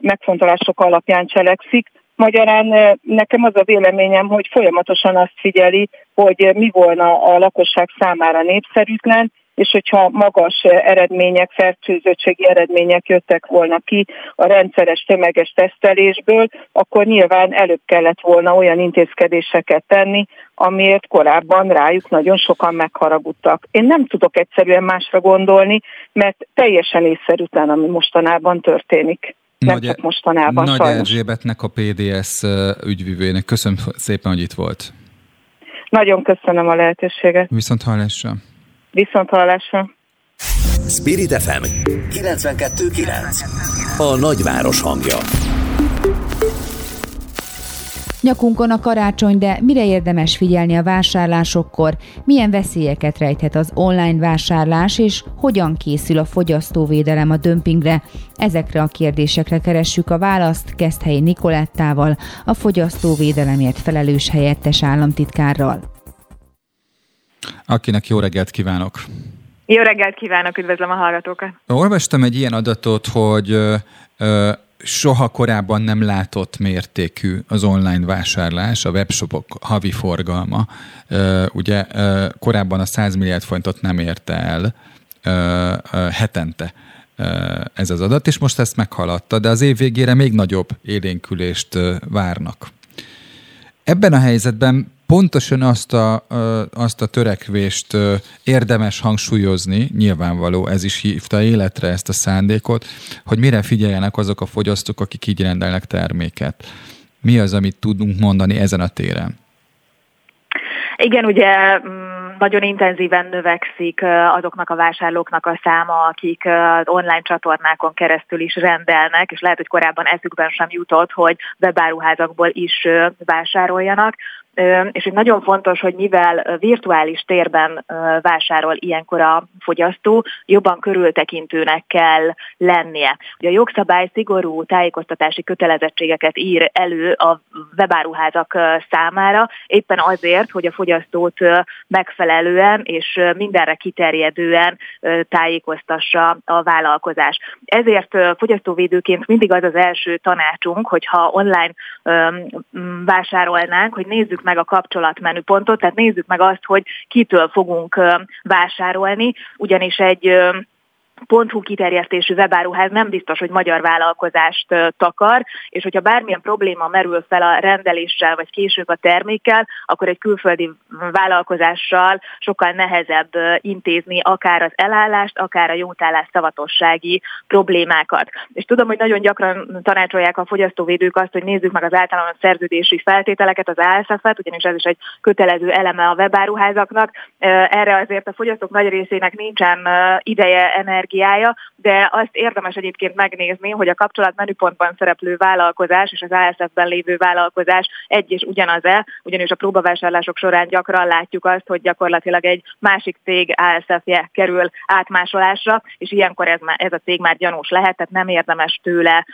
megfontolások alapján cselekszik. Magyarán nekem az a véleményem, hogy folyamatosan azt figyeli, hogy mi volna a lakosság számára népszerűtlen, és hogyha magas eredmények, fertőzöttségi eredmények jöttek volna ki a rendszeres tömeges tesztelésből, akkor nyilván előbb kellett volna olyan intézkedéseket tenni, amiért korábban rájuk nagyon sokan megharagudtak. Én nem tudok egyszerűen másra gondolni, mert teljesen észszerűtlen, ami mostanában történik. Nem Nagy, csak mostanában. Nagy sajnos. Erzsébetnek a PDS ügyvivőjének. Köszönöm szépen, hogy itt volt. Nagyon köszönöm a lehetőséget. Viszont hallásra. Viszont hallásra. Spirit FM 92.9 A nagyváros hangja. Nyakunkon a karácsony, de mire érdemes figyelni a vásárlásokkor? Milyen veszélyeket rejthet az online vásárlás, és hogyan készül a fogyasztóvédelem a dömpingre? Ezekre a kérdésekre keressük a választ Keszthelyi Nikolettával, a fogyasztóvédelemért felelős helyettes államtitkárral. Akinek jó reggelt kívánok! Jó reggelt kívánok, üdvözlöm a hallgatókat! Olvastam egy ilyen adatot, hogy ö, ö, soha korábban nem látott mértékű az online vásárlás, a webshopok havi forgalma. Ugye korábban a 100 milliárd forintot nem érte el hetente ez az adat, és most ezt meghaladta, de az év végére még nagyobb élénkülést várnak. Ebben a helyzetben pontosan azt a, azt a törekvést érdemes hangsúlyozni, nyilvánvaló, ez is hívta életre ezt a szándékot, hogy mire figyeljenek azok a fogyasztók, akik így rendelnek terméket. Mi az, amit tudunk mondani ezen a téren? Igen, ugye mm, nagyon intenzíven növekszik azoknak a vásárlóknak a száma, akik online csatornákon keresztül is rendelnek, és lehet, hogy korábban eszükben sem jutott, hogy webáruházakból is vásároljanak és egy nagyon fontos, hogy mivel virtuális térben vásárol ilyenkor a fogyasztó, jobban körültekintőnek kell lennie. Ugye a jogszabály szigorú tájékoztatási kötelezettségeket ír elő a webáruházak számára, éppen azért, hogy a fogyasztót megfelelően és mindenre kiterjedően tájékoztassa a vállalkozás. Ezért fogyasztóvédőként mindig az az első tanácsunk, hogyha online vásárolnánk, hogy nézzük meg a kapcsolatmenüpontot, tehát nézzük meg azt, hogy kitől fogunk vásárolni, ugyanis egy .hu kiterjesztésű webáruház nem biztos, hogy magyar vállalkozást takar, és hogyha bármilyen probléma merül fel a rendeléssel, vagy később a termékkel, akkor egy külföldi vállalkozással sokkal nehezebb intézni akár az elállást, akár a jótállás szavatossági problémákat. És tudom, hogy nagyon gyakran tanácsolják a fogyasztóvédők azt, hogy nézzük meg az általános szerződési feltételeket, az ASF-et, ugyanis ez is egy kötelező eleme a webáruházaknak. Erre azért a fogyasztók nagy részének nincsen ideje, energia, stratégiája, de azt érdemes egyébként megnézni, hogy a kapcsolat menüpontban szereplő vállalkozás és az ASF-ben lévő vállalkozás egy és ugyanaz-e, ugyanis a próbavásárlások során gyakran látjuk azt, hogy gyakorlatilag egy másik cég ASF-je kerül átmásolásra, és ilyenkor ez, ez a cég már gyanús lehet, tehát nem érdemes tőle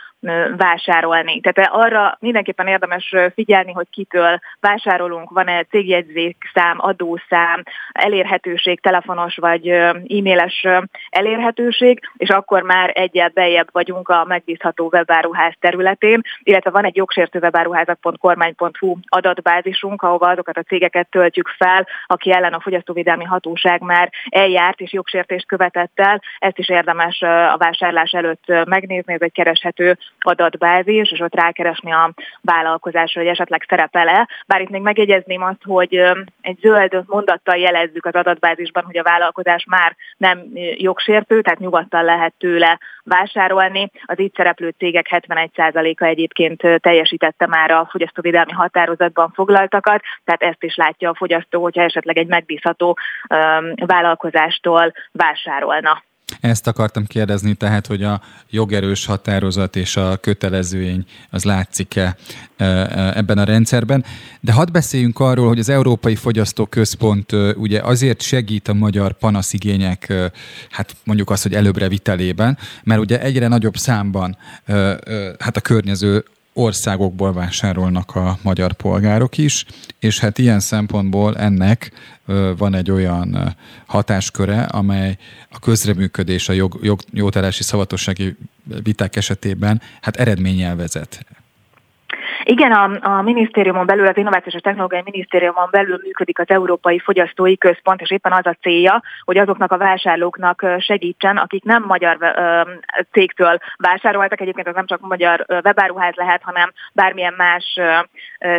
vásárolni. Tehát arra mindenképpen érdemes figyelni, hogy kitől vásárolunk, van-e cégjegyzékszám, adószám, elérhetőség, telefonos vagy e-mailes elérhetőség, és akkor már egyet bejebb vagyunk a megbízható webáruház területén, illetve van egy jogsértő webáruházak.kormány.hu adatbázisunk, ahova azokat a cégeket töltjük fel, aki ellen a fogyasztóvédelmi hatóság már eljárt és jogsértést követett el. Ezt is érdemes a vásárlás előtt megnézni, ez egy kereshető adatbázis, és ott rákeresni a vállalkozásra, hogy esetleg szerepel-e. Bár itt még megjegyezném azt, hogy egy zöld mondattal jelezzük az adatbázisban, hogy a vállalkozás már nem jogsértő, tehát nyugodtan lehet tőle vásárolni. Az itt szereplő cégek 71%-a egyébként teljesítette már a fogyasztóvédelmi határozatban foglaltakat, tehát ezt is látja a fogyasztó, hogyha esetleg egy megbízható vállalkozástól vásárolna. Ezt akartam kérdezni, tehát, hogy a jogerős határozat és a kötelezőény az látszik-e e, e, ebben a rendszerben. De hadd beszéljünk arról, hogy az Európai Fogyasztó Központ ugye azért segít a magyar panaszigények, hát mondjuk azt, hogy előbbre vitelében, mert ugye egyre nagyobb számban hát a környező országokból vásárolnak a magyar polgárok is, és hát ilyen szempontból ennek van egy olyan hatásköre, amely a közreműködés, a jog, jog, jótállási szavatossági viták esetében hát eredménnyel vezet. Igen, a, a minisztériumon belül, az Innovációs és Technológiai Minisztériumon belül működik az Európai Fogyasztói Központ, és éppen az a célja, hogy azoknak a vásárlóknak segítsen, akik nem magyar cégtől vásároltak, egyébként az nem csak magyar webáruház lehet, hanem bármilyen más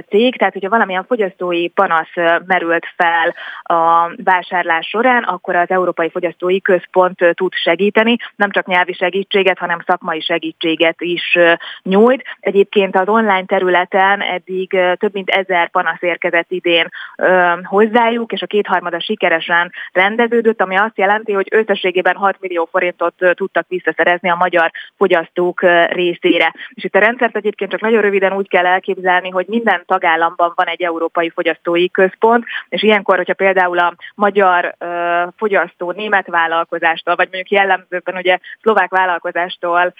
cég, tehát hogyha valamilyen fogyasztói panasz merült fel a vásárlás során, akkor az Európai Fogyasztói Központ tud segíteni, nem csak nyelvi segítséget, hanem szakmai segítséget is nyújt. Egyébként az online terület területen eddig több mint ezer panasz érkezett idén hozzájuk, és a kétharmada sikeresen rendeződött, ami azt jelenti, hogy összességében 6 millió forintot tudtak visszaszerezni a magyar fogyasztók részére. És itt a rendszert egyébként csak nagyon röviden úgy kell elképzelni, hogy minden tagállamban van egy európai fogyasztói központ, és ilyenkor, hogyha például a magyar fogyasztó német vállalkozástól, vagy mondjuk jellemzőben ugye szlovák vállalkozástól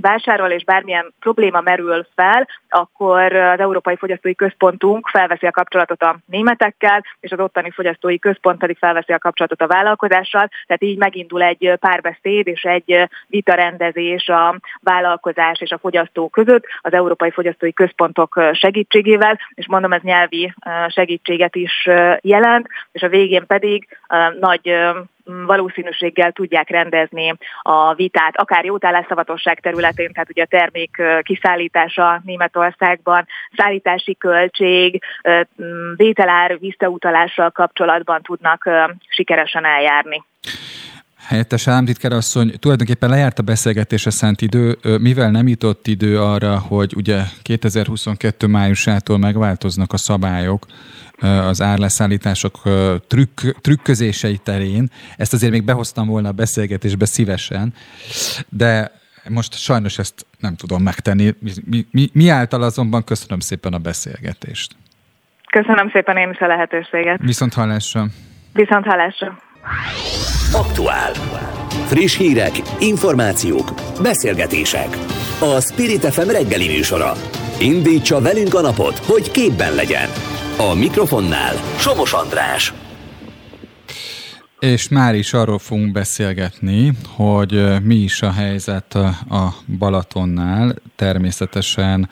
vásárol, és bármilyen probléma merül fel, akkor akkor az Európai Fogyasztói Központunk felveszi a kapcsolatot a németekkel, és az ottani fogyasztói központ pedig felveszi a kapcsolatot a vállalkozással, tehát így megindul egy párbeszéd és egy vitarendezés a vállalkozás és a fogyasztó között az Európai Fogyasztói Központok segítségével, és mondom, ez nyelvi segítséget is jelent, és a végén pedig nagy valószínűséggel tudják rendezni a vitát, akár jótállásszavatosság területén, tehát ugye a termék kiszállítása Németországban, szállítási költség, vételár visszautalással kapcsolatban tudnak sikeresen eljárni. Helyettes államtitkár asszony, tulajdonképpen lejárt a beszélgetésre szánt idő, mivel nem jutott idő arra, hogy ugye 2022 májusától megváltoznak a szabályok az árleszállítások trükk, trükközései terén. Ezt azért még behoztam volna a beszélgetésbe szívesen, de most sajnos ezt nem tudom megtenni. Mi, mi, mi által azonban köszönöm szépen a beszélgetést. Köszönöm szépen én is a lehetőséget. Viszont hallásra. Viszont hallásra. Aktuál. Friss hírek, információk, beszélgetések. A Spirit FM reggeli műsora. Indítsa velünk a napot, hogy képben legyen. A mikrofonnál Somos András. És már is arról fogunk beszélgetni, hogy mi is a helyzet a Balatonnál. Természetesen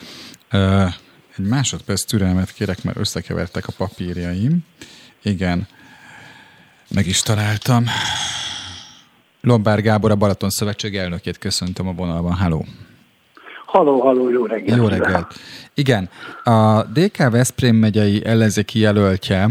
egy másodperc türelmet kérek, mert összekevertek a papírjaim. Igen, meg is találtam. Lombár Gábor, a Balaton Szövetség elnökét köszöntöm a vonalban. Halló! Haló, haló, jó reggelt! Jó reggelt! Igen, a DK Veszprém megyei ellenzéki jelöltje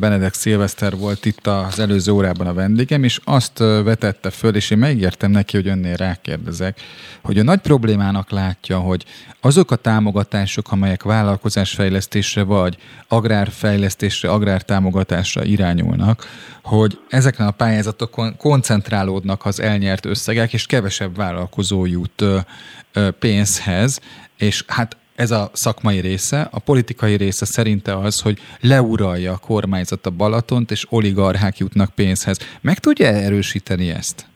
Benedek Szilveszter volt itt az előző órában a vendégem, és azt vetette föl, és én megígértem neki, hogy önnél rákérdezek, hogy a nagy problémának látja, hogy azok a támogatások, amelyek vállalkozásfejlesztésre vagy agrárfejlesztésre, agrártámogatásra irányulnak, hogy ezeken a pályázatokon koncentrálódnak az elnyert összegek, és kevesebb vállalkozó jut pénzhez, és hát ez a szakmai része, a politikai része szerinte az, hogy leuralja a kormányzat a Balatont, és oligarchák jutnak pénzhez. Meg tudja erősíteni ezt?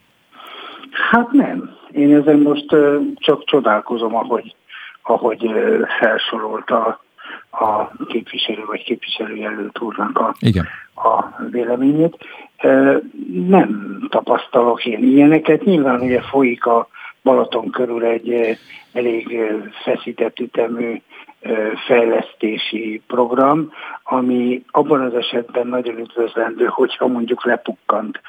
Hát nem. Én ezen most csak csodálkozom, ahogy, ahogy felsorolta a képviselő vagy képviselőjelölt úrnak a, Igen. a véleményét. Nem tapasztalok én ilyeneket. Nyilván ugye folyik a Balaton körül egy elég feszített ütemű fejlesztési program, ami abban az esetben nagyon üdvözlendő, hogyha mondjuk lepukkant,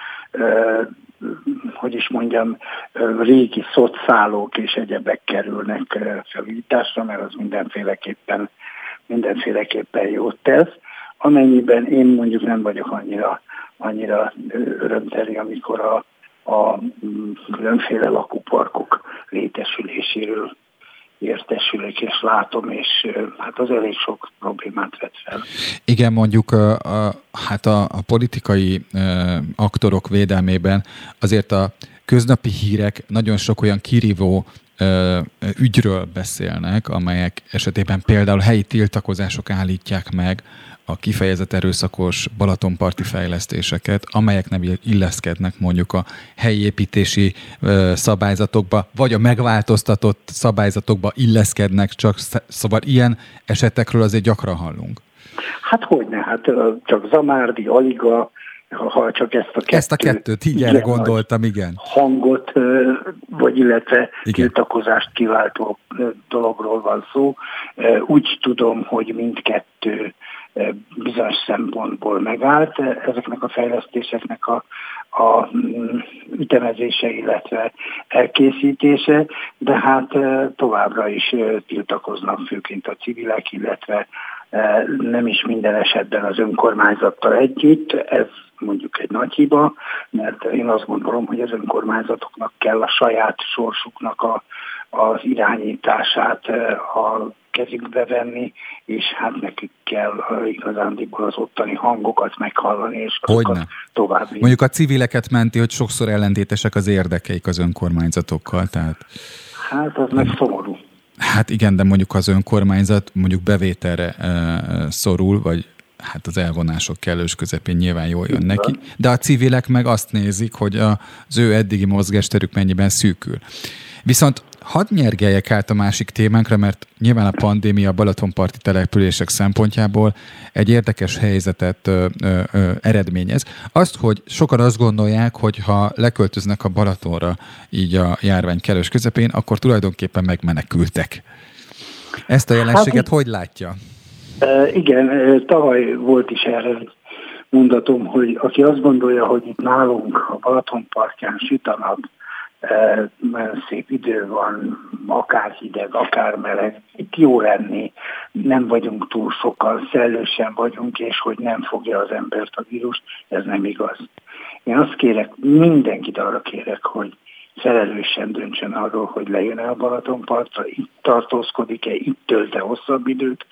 hogy is mondjam, régi szocszálók és egyebek kerülnek felújításra, mert az mindenféleképpen, mindenféleképpen jót tesz. Amennyiben én mondjuk nem vagyok annyira, annyira örömteli, amikor a a különféle lakóparkok létesüléséről értesülök és látom, és hát az elég sok problémát vet fel. Igen, mondjuk a, a, hát a, a politikai a, aktorok védelmében azért a köznapi hírek nagyon sok olyan kirívó ügyről beszélnek, amelyek esetében például helyi tiltakozások állítják meg a kifejezett erőszakos Balatonparti fejlesztéseket, amelyek nem illeszkednek mondjuk a helyi építési szabályzatokba, vagy a megváltoztatott szabályzatokba illeszkednek, csak szóval ilyen esetekről azért gyakran hallunk. Hát hogyne, hát csak Zamárdi, Aliga, ha csak ezt a kettőt, ezt a kettőt így erre gondoltam, igen. Hangot, vagy illetve igen. tiltakozást kiváltó dologról van szó. Úgy tudom, hogy mindkettő bizonyos szempontból megállt. Ezeknek a fejlesztéseknek a, a mm, ütemezése, illetve elkészítése, de hát továbbra is tiltakoznak főként a civilek, illetve nem is minden esetben az önkormányzattal együtt, ez mondjuk egy nagy hiba, mert én azt gondolom, hogy az önkormányzatoknak kell a saját sorsuknak a, az irányítását a kezükbe venni, és hát nekik kell igazándiból az ottani hangokat meghallani, és azokat tovább. Mondjuk a civileket menti, hogy sokszor ellentétesek az érdekeik az önkormányzatokkal, tehát... Hát az meg szomorú. Hát igen, de mondjuk az önkormányzat mondjuk bevételre e, szorul, vagy hát az elvonások kellős közepén nyilván jól jön neki, de a civilek meg azt nézik, hogy az ő eddigi mozgásterük mennyiben szűkül. Viszont hadd nyergeljek át a másik témánkra, mert nyilván a pandémia a Balatonparti települések szempontjából egy érdekes helyzetet ö, ö, ö, eredményez. Azt, hogy sokan azt gondolják, hogy ha leköltöznek a Balatonra így a járvány kellős közepén, akkor tulajdonképpen megmenekültek. Ezt a jelenséget hát, hogy látja? Igen, tavaly volt is erre mondatom, hogy aki azt gondolja, hogy itt nálunk a Balatonpartján süt a nap, szép idő van, akár hideg, akár meleg, itt jó lenni, nem vagyunk túl sokan, szellősen vagyunk, és hogy nem fogja az embert a vírus, ez nem igaz. Én azt kérek, mindenkit arra kérek, hogy felelősen döntsön arról, hogy lejön-e a Balatonpartra, itt tartózkodik-e, itt tölt-e hosszabb időt,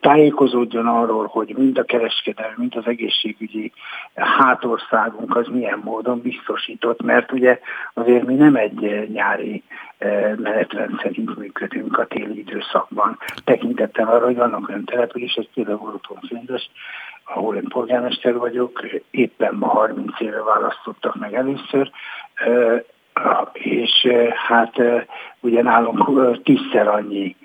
tájékozódjon arról, hogy mind a kereskedelmi, mind az egészségügyi hátországunk az milyen módon biztosított, mert ugye azért mi nem egy nyári e, menetrend szerint működünk a téli időszakban. Tekintettel arra, hogy vannak olyan települések, például Balatonfényes, ahol én polgármester vagyok, éppen ma 30 éve választottak meg először, és hát ugye nálunk tízszer annyi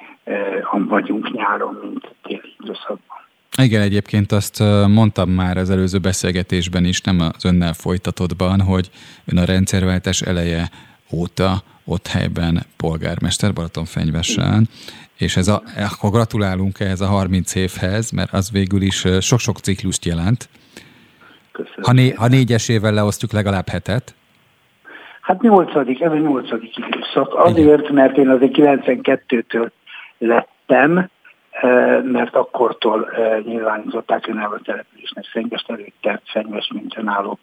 vagyunk nyáron, mint téli időszakban. Igen, egyébként azt mondtam már az előző beszélgetésben is, nem az önnel folytatottban, hogy ön a rendszerváltás eleje óta ott helyben polgármester Balatonfenyvesen, és ez a, akkor gratulálunk ehhez a 30 évhez, mert az végül is sok-sok ciklust jelent. Ha, né, ha négyes évvel leosztjuk legalább hetet. Hát nyolcadik, ez a nyolcadik időszak. Azért, mert én azért 92-től lettem, mert akkortól nyilvánították önálló településnek Szengest előtte, Szengest mint önálló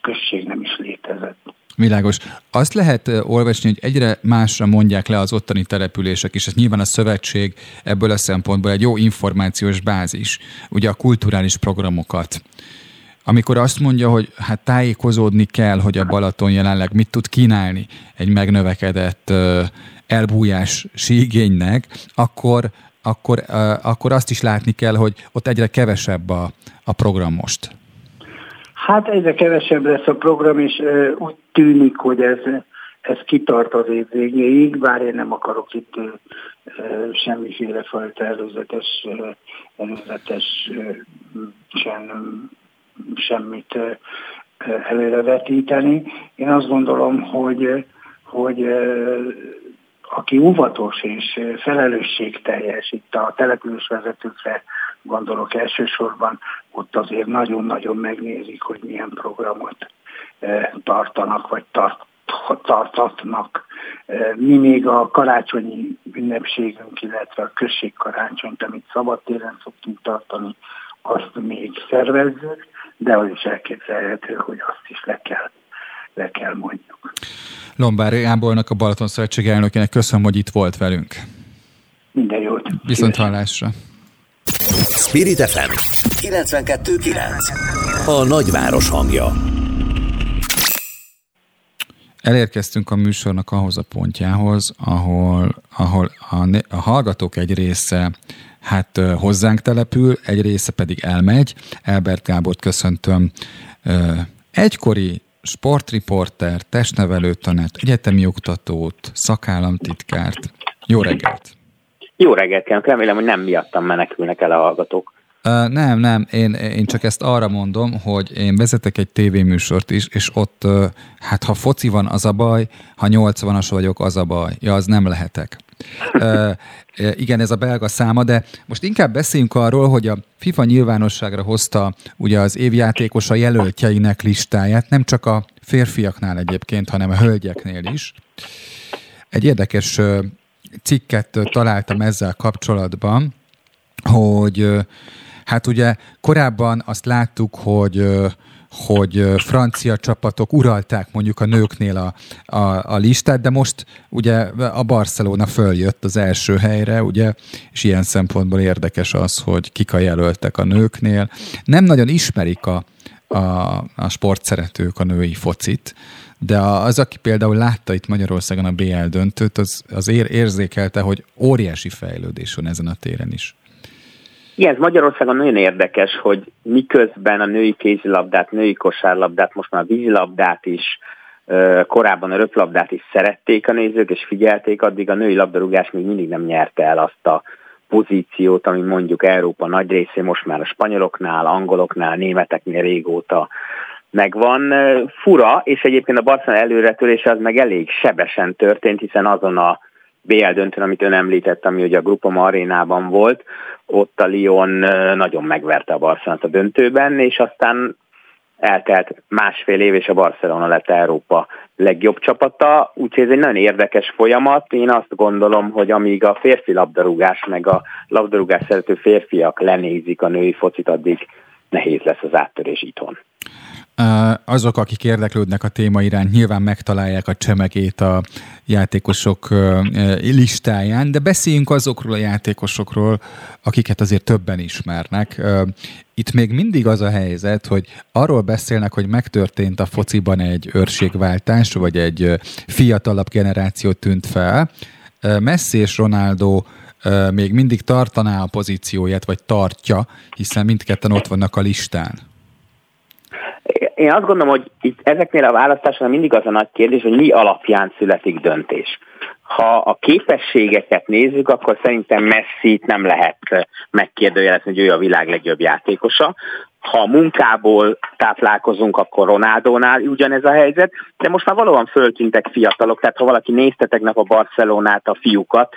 község nem is létezett. Világos. Azt lehet olvasni, hogy egyre másra mondják le az ottani települések, és ez nyilván a szövetség ebből a szempontból egy jó információs bázis, ugye a kulturális programokat. Amikor azt mondja, hogy hát tájékozódni kell, hogy a Balaton jelenleg mit tud kínálni egy megnövekedett elbújás igénynek, akkor, akkor, akkor azt is látni kell, hogy ott egyre kevesebb a, a program most. Hát egyre kevesebb lesz a program, és úgy tűnik, hogy ez, ez kitart az év végéig, bár én nem akarok itt semmiféle fajta előzetes, előzetes sem, semmit előrevetíteni. Én azt gondolom, hogy, hogy aki óvatos és felelősségteljes, itt a településvezetőkre gondolok elsősorban, ott azért nagyon-nagyon megnézik, hogy milyen programot tartanak, vagy tart, tartatnak. Mi még a karácsonyi ünnepségünk, illetve a községkarácsonyt, amit szabadtéren szoktunk tartani, azt még szervezzük, de az is elképzelhető, hogy azt is le kell, le kell mondjuk. Lombár Gábornak, a Balaton Szövetség elnökének köszönöm, hogy itt volt velünk. Minden jót. Viszont hallásra. Spirit FM 92.9 A nagyváros hangja Elérkeztünk a műsornak ahhoz a pontjához, ahol, ahol a, a hallgatók egy része hát hozzánk települ, egy része pedig elmegy. Elbert Gábort köszöntöm, egykori sportriporter, testnevelő tanács, egyetemi oktatót, szakállamtitkárt. Jó reggelt! Jó reggelt remélem, hogy nem miattam menekülnek el a hallgatók. Uh, nem, nem, én, én csak ezt arra mondom, hogy én vezetek egy tévéműsort is, és ott, uh, hát ha foci van, az a baj, ha 80-as vagyok, az a baj. Ja, az nem lehetek. Igen, ez a belga száma, de most inkább beszéljünk arról, hogy a FIFA nyilvánosságra hozta ugye az évjátékosa jelöltjeinek listáját, nem csak a férfiaknál egyébként, hanem a hölgyeknél is. Egy érdekes cikket találtam ezzel kapcsolatban, hogy hát ugye korábban azt láttuk, hogy hogy francia csapatok uralták mondjuk a nőknél a, a, a listát, de most ugye a Barcelona följött az első helyre, ugye, és ilyen szempontból érdekes az, hogy kik a jelöltek a nőknél. Nem nagyon ismerik a, a, a sportszeretők a női focit, de az, aki például látta itt Magyarországon a BL döntőt, az, az ér, érzékelte, hogy óriási fejlődés van ezen a téren is. Igen, ez Magyarországon nagyon érdekes, hogy miközben a női kézilabdát, női kosárlabdát, most már a vízilabdát is, korábban a röplabdát is szerették a nézők, és figyelték, addig a női labdarúgás még mindig nem nyerte el azt a pozíciót, ami mondjuk Európa nagy részé most már a spanyoloknál, angoloknál, németeknél régóta megvan. Fura, és egyébként a Barcelona előretörése az meg elég sebesen történt, hiszen azon a BL döntőn, amit ön említett, ami ugye a Grupama arénában volt, ott a Lyon nagyon megverte a Barcelonát a döntőben, és aztán eltelt másfél év, és a Barcelona lett Európa legjobb csapata, úgyhogy ez egy nagyon érdekes folyamat. Én azt gondolom, hogy amíg a férfi labdarúgás, meg a labdarúgás szerető férfiak lenézik a női focit, addig nehéz lesz az áttörés itthon. Azok, akik érdeklődnek a téma iránt, nyilván megtalálják a csemegét a játékosok listáján, de beszéljünk azokról a játékosokról, akiket azért többen ismernek. Itt még mindig az a helyzet, hogy arról beszélnek, hogy megtörtént a fociban egy őrségváltás, vagy egy fiatalabb generáció tűnt fel. Messi és Ronaldo még mindig tartaná a pozícióját, vagy tartja, hiszen mindketten ott vannak a listán. Én azt gondolom, hogy itt ezeknél a választásoknál mindig az a nagy kérdés, hogy mi alapján születik döntés. Ha a képességeket nézzük, akkor szerintem messi nem lehet megkérdőjelezni, hogy ő a világ legjobb játékosa. Ha munkából táplálkozunk, akkor Ronaldónál ugyanez a helyzet, de most már valóban föltűntek fiatalok, tehát ha valaki nézte tegnap a Barcelonát, a fiúkat,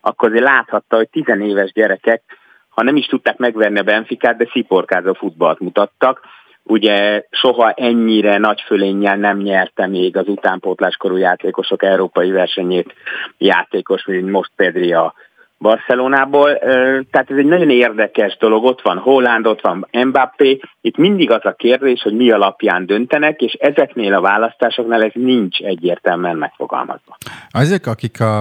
akkor azért láthatta, hogy tizenéves gyerekek, ha nem is tudták megverni a Benficát, de sziporkázó futballt mutattak ugye soha ennyire nagy fölénnyel nem nyerte még az utánpótláskorú játékosok európai versenyét játékos, mint most Pedri a Barcelonából. Tehát ez egy nagyon érdekes dolog, ott van Holland, ott van Mbappé, itt mindig az a kérdés, hogy mi alapján döntenek, és ezeknél a választásoknál ez nincs egyértelműen megfogalmazva. Azok, akik a,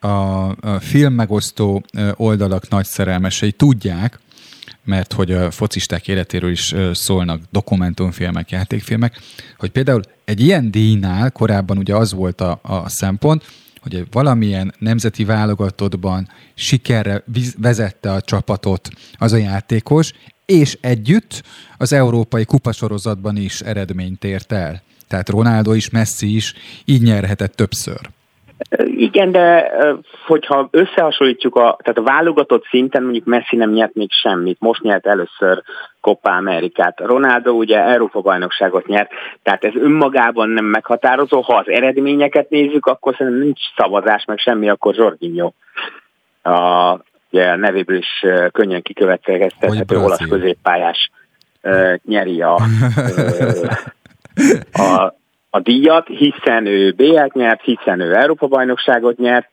a, a film megosztó oldalak nagy szerelmesei tudják, mert hogy a focisták életéről is szólnak dokumentumfilmek, játékfilmek, hogy például egy ilyen díjnál korábban ugye az volt a, a szempont, hogy valamilyen nemzeti válogatottban sikerre vezette a csapatot az a játékos, és együtt az európai kupasorozatban is eredményt ért el. Tehát Ronaldo is, Messi is így nyerhetett többször. Igen, de hogyha összehasonlítjuk, a, tehát a válogatott szinten mondjuk Messi nem nyert még semmit, most nyert először Copa Amerikát. Ronaldo ugye Európa bajnokságot nyert, tehát ez önmagában nem meghatározó. Ha az eredményeket nézzük, akkor szerintem nincs szavazás, meg semmi, akkor Jorginho. A, ugye nevéből is könnyen kikövetkeztethető olasz középpályás nyeri a, a a díjat, hiszen ő BL-t nyert, hiszen ő Európa-bajnokságot nyert,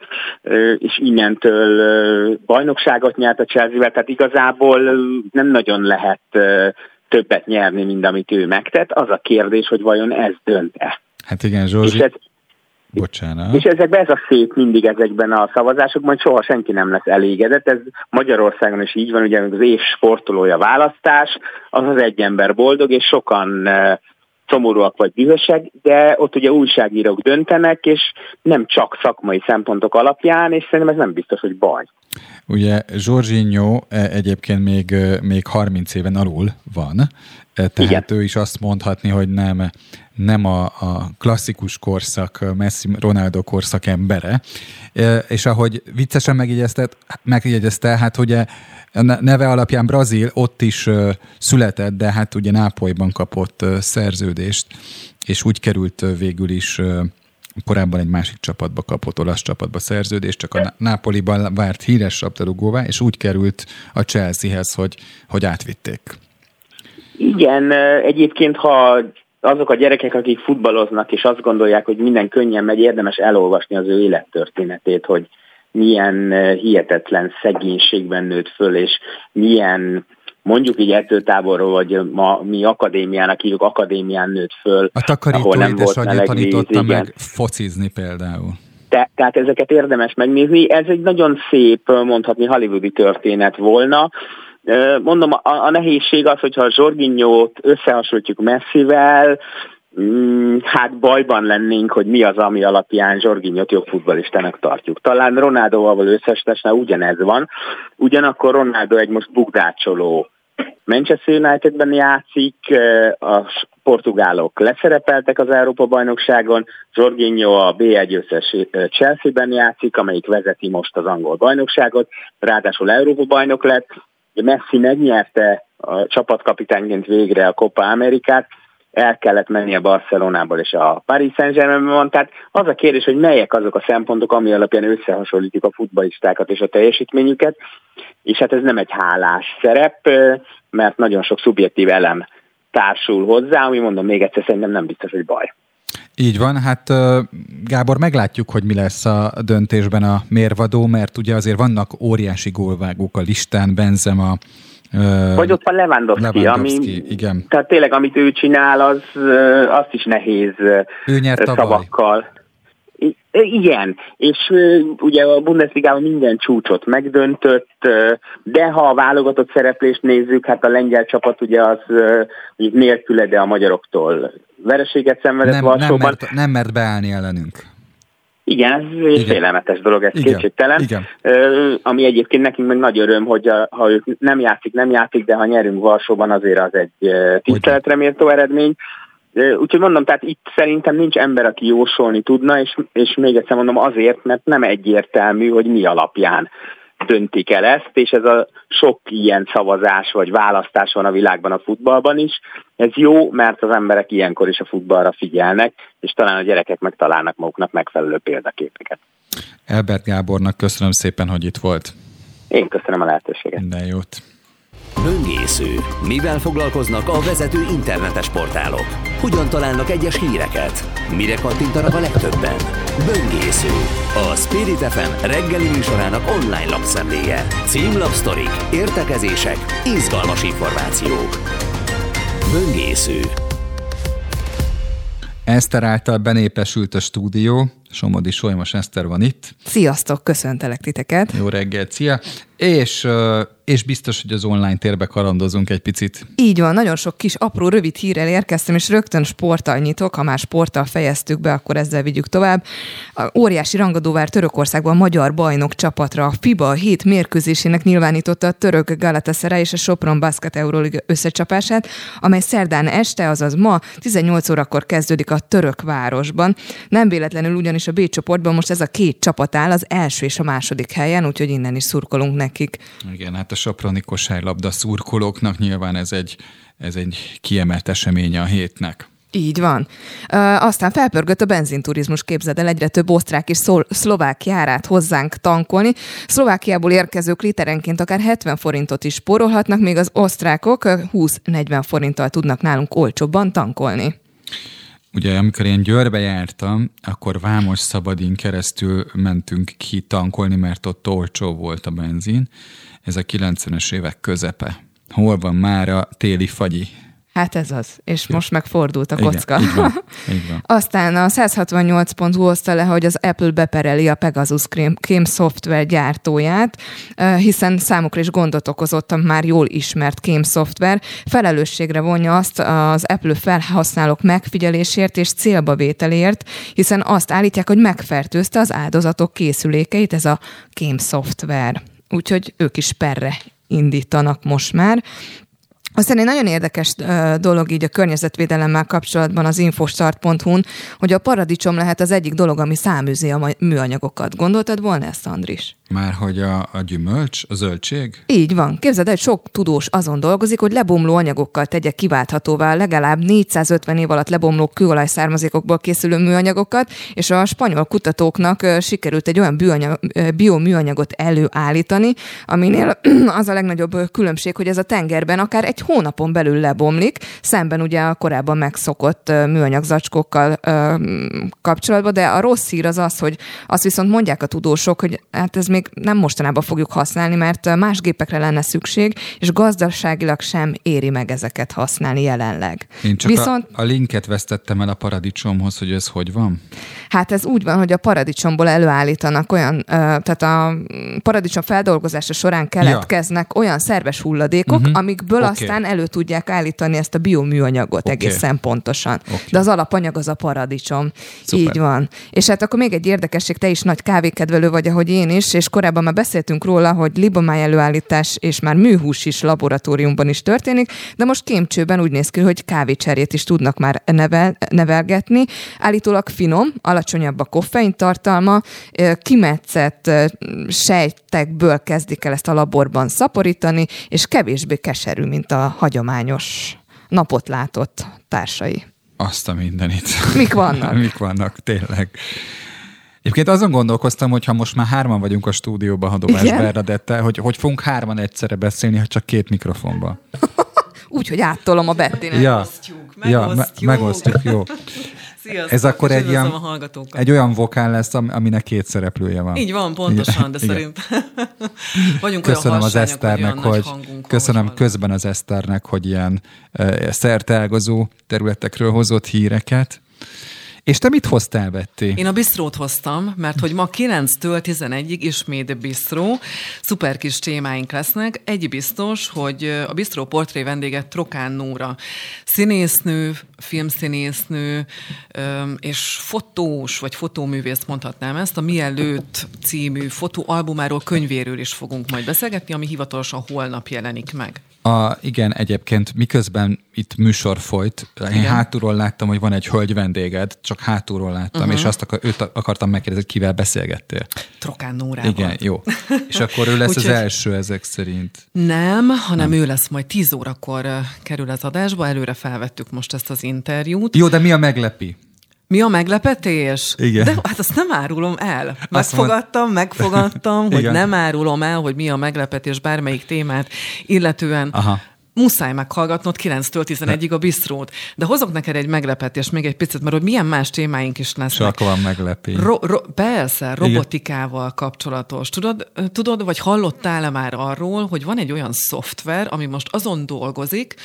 és innentől bajnokságot nyert a Chelsea-vel, tehát igazából nem nagyon lehet többet nyerni, mint amit ő megtett. Az a kérdés, hogy vajon ez dönt-e. Hát igen, Zsózsi. És ez, Bocsánat. És ezekben ez a szép mindig ezekben a szavazásokban, soha senki nem lesz elégedett. Ez Magyarországon is így van, ugye az év sportolója választás, az az egy ember boldog, és sokan szomorúak vagy dühösek, de ott ugye újságírók döntenek, és nem csak szakmai szempontok alapján, és szerintem ez nem biztos, hogy baj. Ugye Jorginho e, egyébként még, még 30 éven alul van, tehát Igen. ő is azt mondhatni, hogy nem, nem a, a klasszikus korszak, Messi Ronaldo korszak embere. És ahogy viccesen megjegyezte, megjegyezte hát ugye neve alapján Brazil ott is született, de hát ugye Nápolyban kapott szerződést, és úgy került végül is korábban egy másik csapatba kapott, olasz csapatba szerződést, csak a Nápoliban várt híres labdarúgóvá, és úgy került a Chelseahez, hogy, hogy átvitték. Igen, egyébként ha azok a gyerekek, akik futballoznak, és azt gondolják, hogy minden könnyen megy, érdemes elolvasni az ő élettörténetét, hogy milyen hihetetlen szegénységben nőtt föl, és milyen mondjuk így táborról, vagy ma mi akadémiának hívjuk, akadémián nőtt föl. A takarító nem volt tanította meg focizni például. Te, tehát ezeket érdemes megnézni. Ez egy nagyon szép, mondhatni hollywoodi történet volna. Mondom, a, a nehézség az, hogyha a Zsorginyót összehasonlítjuk Messivel, Mm, hát bajban lennénk, hogy mi az, ami alapján Zsorginyot jobb futbalistának tartjuk. Talán Ronaldoval összesítésnál ugyanez van, ugyanakkor Ronaldo egy most bugdácsoló Manchester Unitedben játszik, a portugálok leszerepeltek az Európa-bajnokságon, Jorginho a B1 győztes Chelsea-ben játszik, amelyik vezeti most az angol bajnokságot, ráadásul Európa-bajnok lett, Messi megnyerte a csapatkapitányként végre a Copa Amerikát, el kellett menni a Barcelonából és a Paris Saint-Germainben van. Tehát az a kérdés, hogy melyek azok a szempontok, ami alapján összehasonlítjuk a futballistákat és a teljesítményüket, és hát ez nem egy hálás szerep, mert nagyon sok szubjektív elem társul hozzá, ami mondom még egyszer, szerintem nem biztos, hogy baj. Így van, hát Gábor, meglátjuk, hogy mi lesz a döntésben a mérvadó, mert ugye azért vannak óriási gólvágók a listán, Benzema, vagy ott van Lewandowski, Lewandowski ami, igen. tehát tényleg amit ő csinál, az azt is nehéz ő nyert szavakkal. Igen, és ugye a Bundesligában minden csúcsot megdöntött, de ha a válogatott szereplést nézzük, hát a lengyel csapat ugye az nélküle, de a magyaroktól vereséget szenvedett nem, Nem mert, nem mert beállni ellenünk. Igen, ez egy Igen. félelmetes dolog, ez Igen. kétségtelen. Igen. Ami egyébként nekünk meg nagy öröm, hogy a, ha ők nem játszik, nem játszik, de ha nyerünk Varsóban, azért az egy tiszteletre méltó eredmény. Úgyhogy mondom, tehát itt szerintem nincs ember, aki jósolni tudna, és, és még egyszer mondom azért, mert nem egyértelmű, hogy mi alapján döntik el ezt, és ez a sok ilyen szavazás vagy választás van a világban a futballban is. Ez jó, mert az emberek ilyenkor is a futballra figyelnek, és talán a gyerekek megtalálnak maguknak megfelelő példaképeket. Elbert Gábornak köszönöm szépen, hogy itt volt. Én köszönöm a lehetőséget. Minden jót. Böngésző. Mivel foglalkoznak a vezető internetes portálok? Hogyan találnak egyes híreket? Mire kattintanak a legtöbben? Böngésző. A Spirit FM reggeli műsorának online lapszemléje. Címlapsztorik, értekezések, izgalmas információk. Böngésző. Eszter által benépesült a stúdió, Somodi Solymos Eszter van itt. Sziasztok, köszöntelek titeket. Jó reggelt, szia! És és biztos, hogy az online térbe kalandozunk egy picit. Így van, nagyon sok kis apró, rövid hírrel érkeztem, és rögtön sporttal nyitok. Ha már sporttal fejeztük be, akkor ezzel vigyük tovább. A óriási rangadóvár Törökországban magyar bajnok csapatra a FIBA 7 mérkőzésének nyilvánította a török Galatasaray és a Sopron Basket Euroleague összecsapását, amely szerdán este, azaz ma 18 órakor kezdődik a török városban. Nem véletlenül ugyanis a B csoportban most ez a két csapat áll az első és a második helyen, úgyhogy innen is szurkolunk nekik. Igen, hát a soproni kosárlabda szurkolóknak nyilván ez egy, ez egy kiemelt eseménye a hétnek. Így van. Uh, aztán felpörgött a benzinturizmus, képzeld el, egyre több osztrák és szol- szlovák járát hozzánk tankolni. Szlovákiából érkezők literenként akár 70 forintot is spórolhatnak, még az osztrákok 20-40 forinttal tudnak nálunk olcsóbban tankolni. Ugye, amikor én Győrbe jártam, akkor Vámos Szabadin keresztül mentünk ki tankolni, mert ott olcsó volt a benzin, ez a 90-es évek közepe. Hol van már a téli fagyi? Hát ez az, és Jó. most megfordult a kocka. Igen, így van, így van. Aztán a 168.hu hozta le, hogy az Apple bepereli a Pegasus kém szoftver gyártóját, hiszen számukra is gondot okozott a már jól ismert kém szoftver. Felelősségre vonja azt az Apple felhasználók megfigyelésért és célba vételért, hiszen azt állítják, hogy megfertőzte az áldozatok készülékeit ez a kém szoftver úgyhogy ők is perre indítanak most már. Aztán egy nagyon érdekes dolog így a környezetvédelemmel kapcsolatban az infostart.hu-n, hogy a paradicsom lehet az egyik dolog, ami száműzi a műanyagokat. Gondoltad volna ezt, Andris? Már hogy a, a gyümölcs, a zöldség? Így van. Képzeld el, sok tudós azon dolgozik, hogy lebomló anyagokkal tegye kiválthatóvá legalább 450 év alatt lebomló kőolaj származékokból készülő műanyagokat, és a spanyol kutatóknak sikerült egy olyan bioműanyagot előállítani, aminél az a legnagyobb különbség, hogy ez a tengerben akár egy hónapon belül lebomlik, szemben ugye a korábban megszokott műanyag zacskókkal kapcsolatban, de a rossz hír az az, hogy azt viszont mondják a tudósok, hogy hát ez még még nem mostanában fogjuk használni, mert más gépekre lenne szükség, és gazdaságilag sem éri meg ezeket használni jelenleg. Én csak Viszont, a, a linket vesztettem el a paradicsomhoz, hogy ez hogy van? Hát ez úgy van, hogy a paradicsomból előállítanak olyan, tehát a paradicsom feldolgozása során keletkeznek ja. olyan szerves hulladékok, uh-huh. amikből okay. aztán elő tudják állítani ezt a bioműanyagot okay. egészen pontosan. Okay. De az alapanyag az a paradicsom. Szuper. Így van. És hát akkor még egy érdekesség, te is nagy kávékedvelő vagy, ahogy én is, és korábban már beszéltünk róla, hogy libomáj előállítás és már műhús is laboratóriumban is történik, de most kémcsőben úgy néz ki, hogy kávécserét is tudnak már nevel, nevelgetni. Állítólag finom, alacsonyabb a koffein tartalma, kimetszett sejtekből kezdik el ezt a laborban szaporítani, és kevésbé keserű, mint a hagyományos napot látott társai. Azt a mindenit. Mik vannak? Mik vannak, tényleg. Egyébként azon gondolkoztam, hogy ha most már hárman vagyunk a stúdióban Hadovás Bernadette, hogy hogy fogunk hárman egyszerre beszélni, ha csak két mikrofonban. Úgy, hogy áttolom a Bettinek. Ja, megosztjuk, megosztjuk. Ja, me- megosztjuk, jó. Sziasztok, Ez akkor egy, ilyen, egy olyan vokál lesz, aminek két szereplője van. Így van, pontosan, de szerint vagyunk Köszönöm az Eszternek, hogy, hogy köszönöm közben az Eszternek, hogy ilyen uh, szerteágazó területekről hozott híreket. És te mit hoztál, Betty? Én a bistrót hoztam, mert hogy ma 9-től 11-ig ismét bistró. Szuper kis témáink lesznek. Egy biztos, hogy a bistró portré vendége Trokán Nóra. Színésznő, filmszínésznő, és fotós, vagy fotóművész mondhatnám ezt. A Mielőtt című fotóalbumáról, könyvéről is fogunk majd beszélgetni, ami hivatalosan holnap jelenik meg. A, igen, egyébként miközben itt műsor folyt, én igen. hátulról láttam, hogy van egy hölgy vendéged, csak hátulról láttam, uh-huh. és azt akar, őt akartam megkérdezni, hogy kivel beszélgettél. Trokán Nórával. Igen, jó. És akkor ő lesz Úgy, az első ezek szerint. Nem, hanem nem. ő lesz majd 10 órakor kerül az adásba, előre felvettük most ezt az interjút. Jó, de mi a meglepi? Mi a meglepetés? Igen. De hát azt nem árulom el. Megfogadtam, megfogadtam, hogy nem árulom el, hogy mi a meglepetés bármelyik témát, illetően Aha muszáj meghallgatnod 9-től 11-ig a bistrót. De hozok neked egy meglepetést még egy picit, mert hogy milyen más témáink is lesznek. Csak van meglepés. Ro- ro- persze, robotikával Igen. kapcsolatos. Tudod, tudod, vagy hallottál-e már arról, hogy van egy olyan szoftver, ami most azon dolgozik,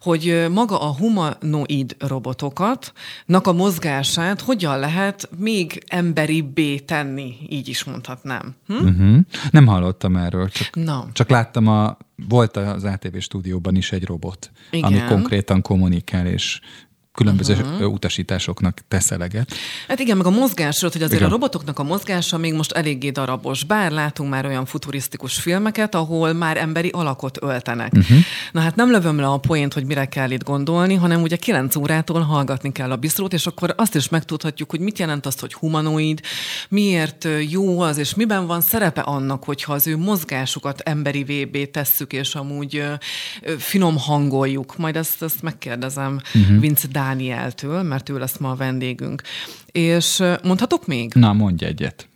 hogy maga a humanoid robotokat, nak a mozgását hogyan lehet még emberibbé tenni, így is mondhatnám. Hm? Uh-huh. Nem hallottam erről, csak, no. csak láttam a volt az ATV stúdióban is egy robot, Igen. ami konkrétan kommunikál, és különböző uh-huh. utasításoknak tesz eleget. Hát igen, meg a mozgásról, hogy azért igen. a robotoknak a mozgása még most eléggé darabos, bár látunk már olyan futurisztikus filmeket, ahol már emberi alakot öltenek. Uh-huh. Na hát nem lövöm le a poént, hogy mire kell itt gondolni, hanem ugye 9 órától hallgatni kell a bistrót, és akkor azt is megtudhatjuk, hogy mit jelent az, hogy humanoid, miért jó az, és miben van szerepe annak, hogyha az ő mozgásukat emberi vébé tesszük, és amúgy finom hangoljuk. Majd ezt, ezt megkérdezem uh-huh. Vince Dánieltől, mert ő lesz ma a vendégünk. És mondhatok még? Na, mondj egyet.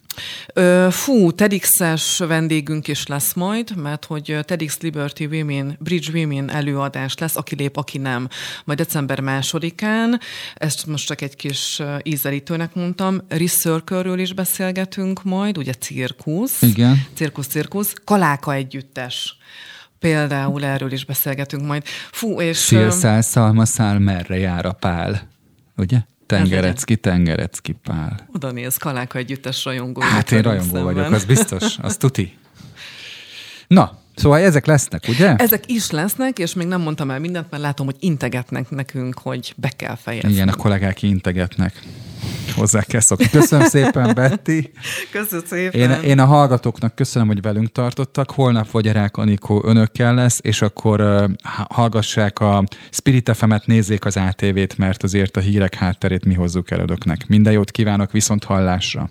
Fú, TEDx-es vendégünk is lesz majd, mert hogy TEDx Liberty Women, Bridge Women előadás lesz, aki lép, aki nem. Majd december másodikán, ezt most csak egy kis ízelítőnek mondtam, Recircle-ről is beszélgetünk majd, ugye cirkusz. Igen. Cirkusz, cirkusz. Kaláka együttes. Például erről is beszélgetünk majd. Fú, és... Szélszál, szalmaszál, merre jár a pál? Ugye? Tengerecki, Tengerecki Pál. Oda néz, Kaláka együttes rajongó. Hát én rajongó szemben. vagyok, az biztos, az tuti. Na, Szóval ezek lesznek, ugye? Ezek is lesznek, és még nem mondtam el mindent, mert látom, hogy integetnek nekünk, hogy be kell fejezni. Igen, a kollégák integetnek. Hozzá kell szokni. Köszönöm szépen, Betty. Köszönöm szépen. Én, én a hallgatóknak köszönöm, hogy velünk tartottak. Holnap Rák Anikó önökkel lesz, és akkor uh, hallgassák a Spirit FM-et, nézzék az ATV-t, mert azért a hírek hátterét mi hozzuk el önöknek. Minden jót kívánok, viszont hallásra!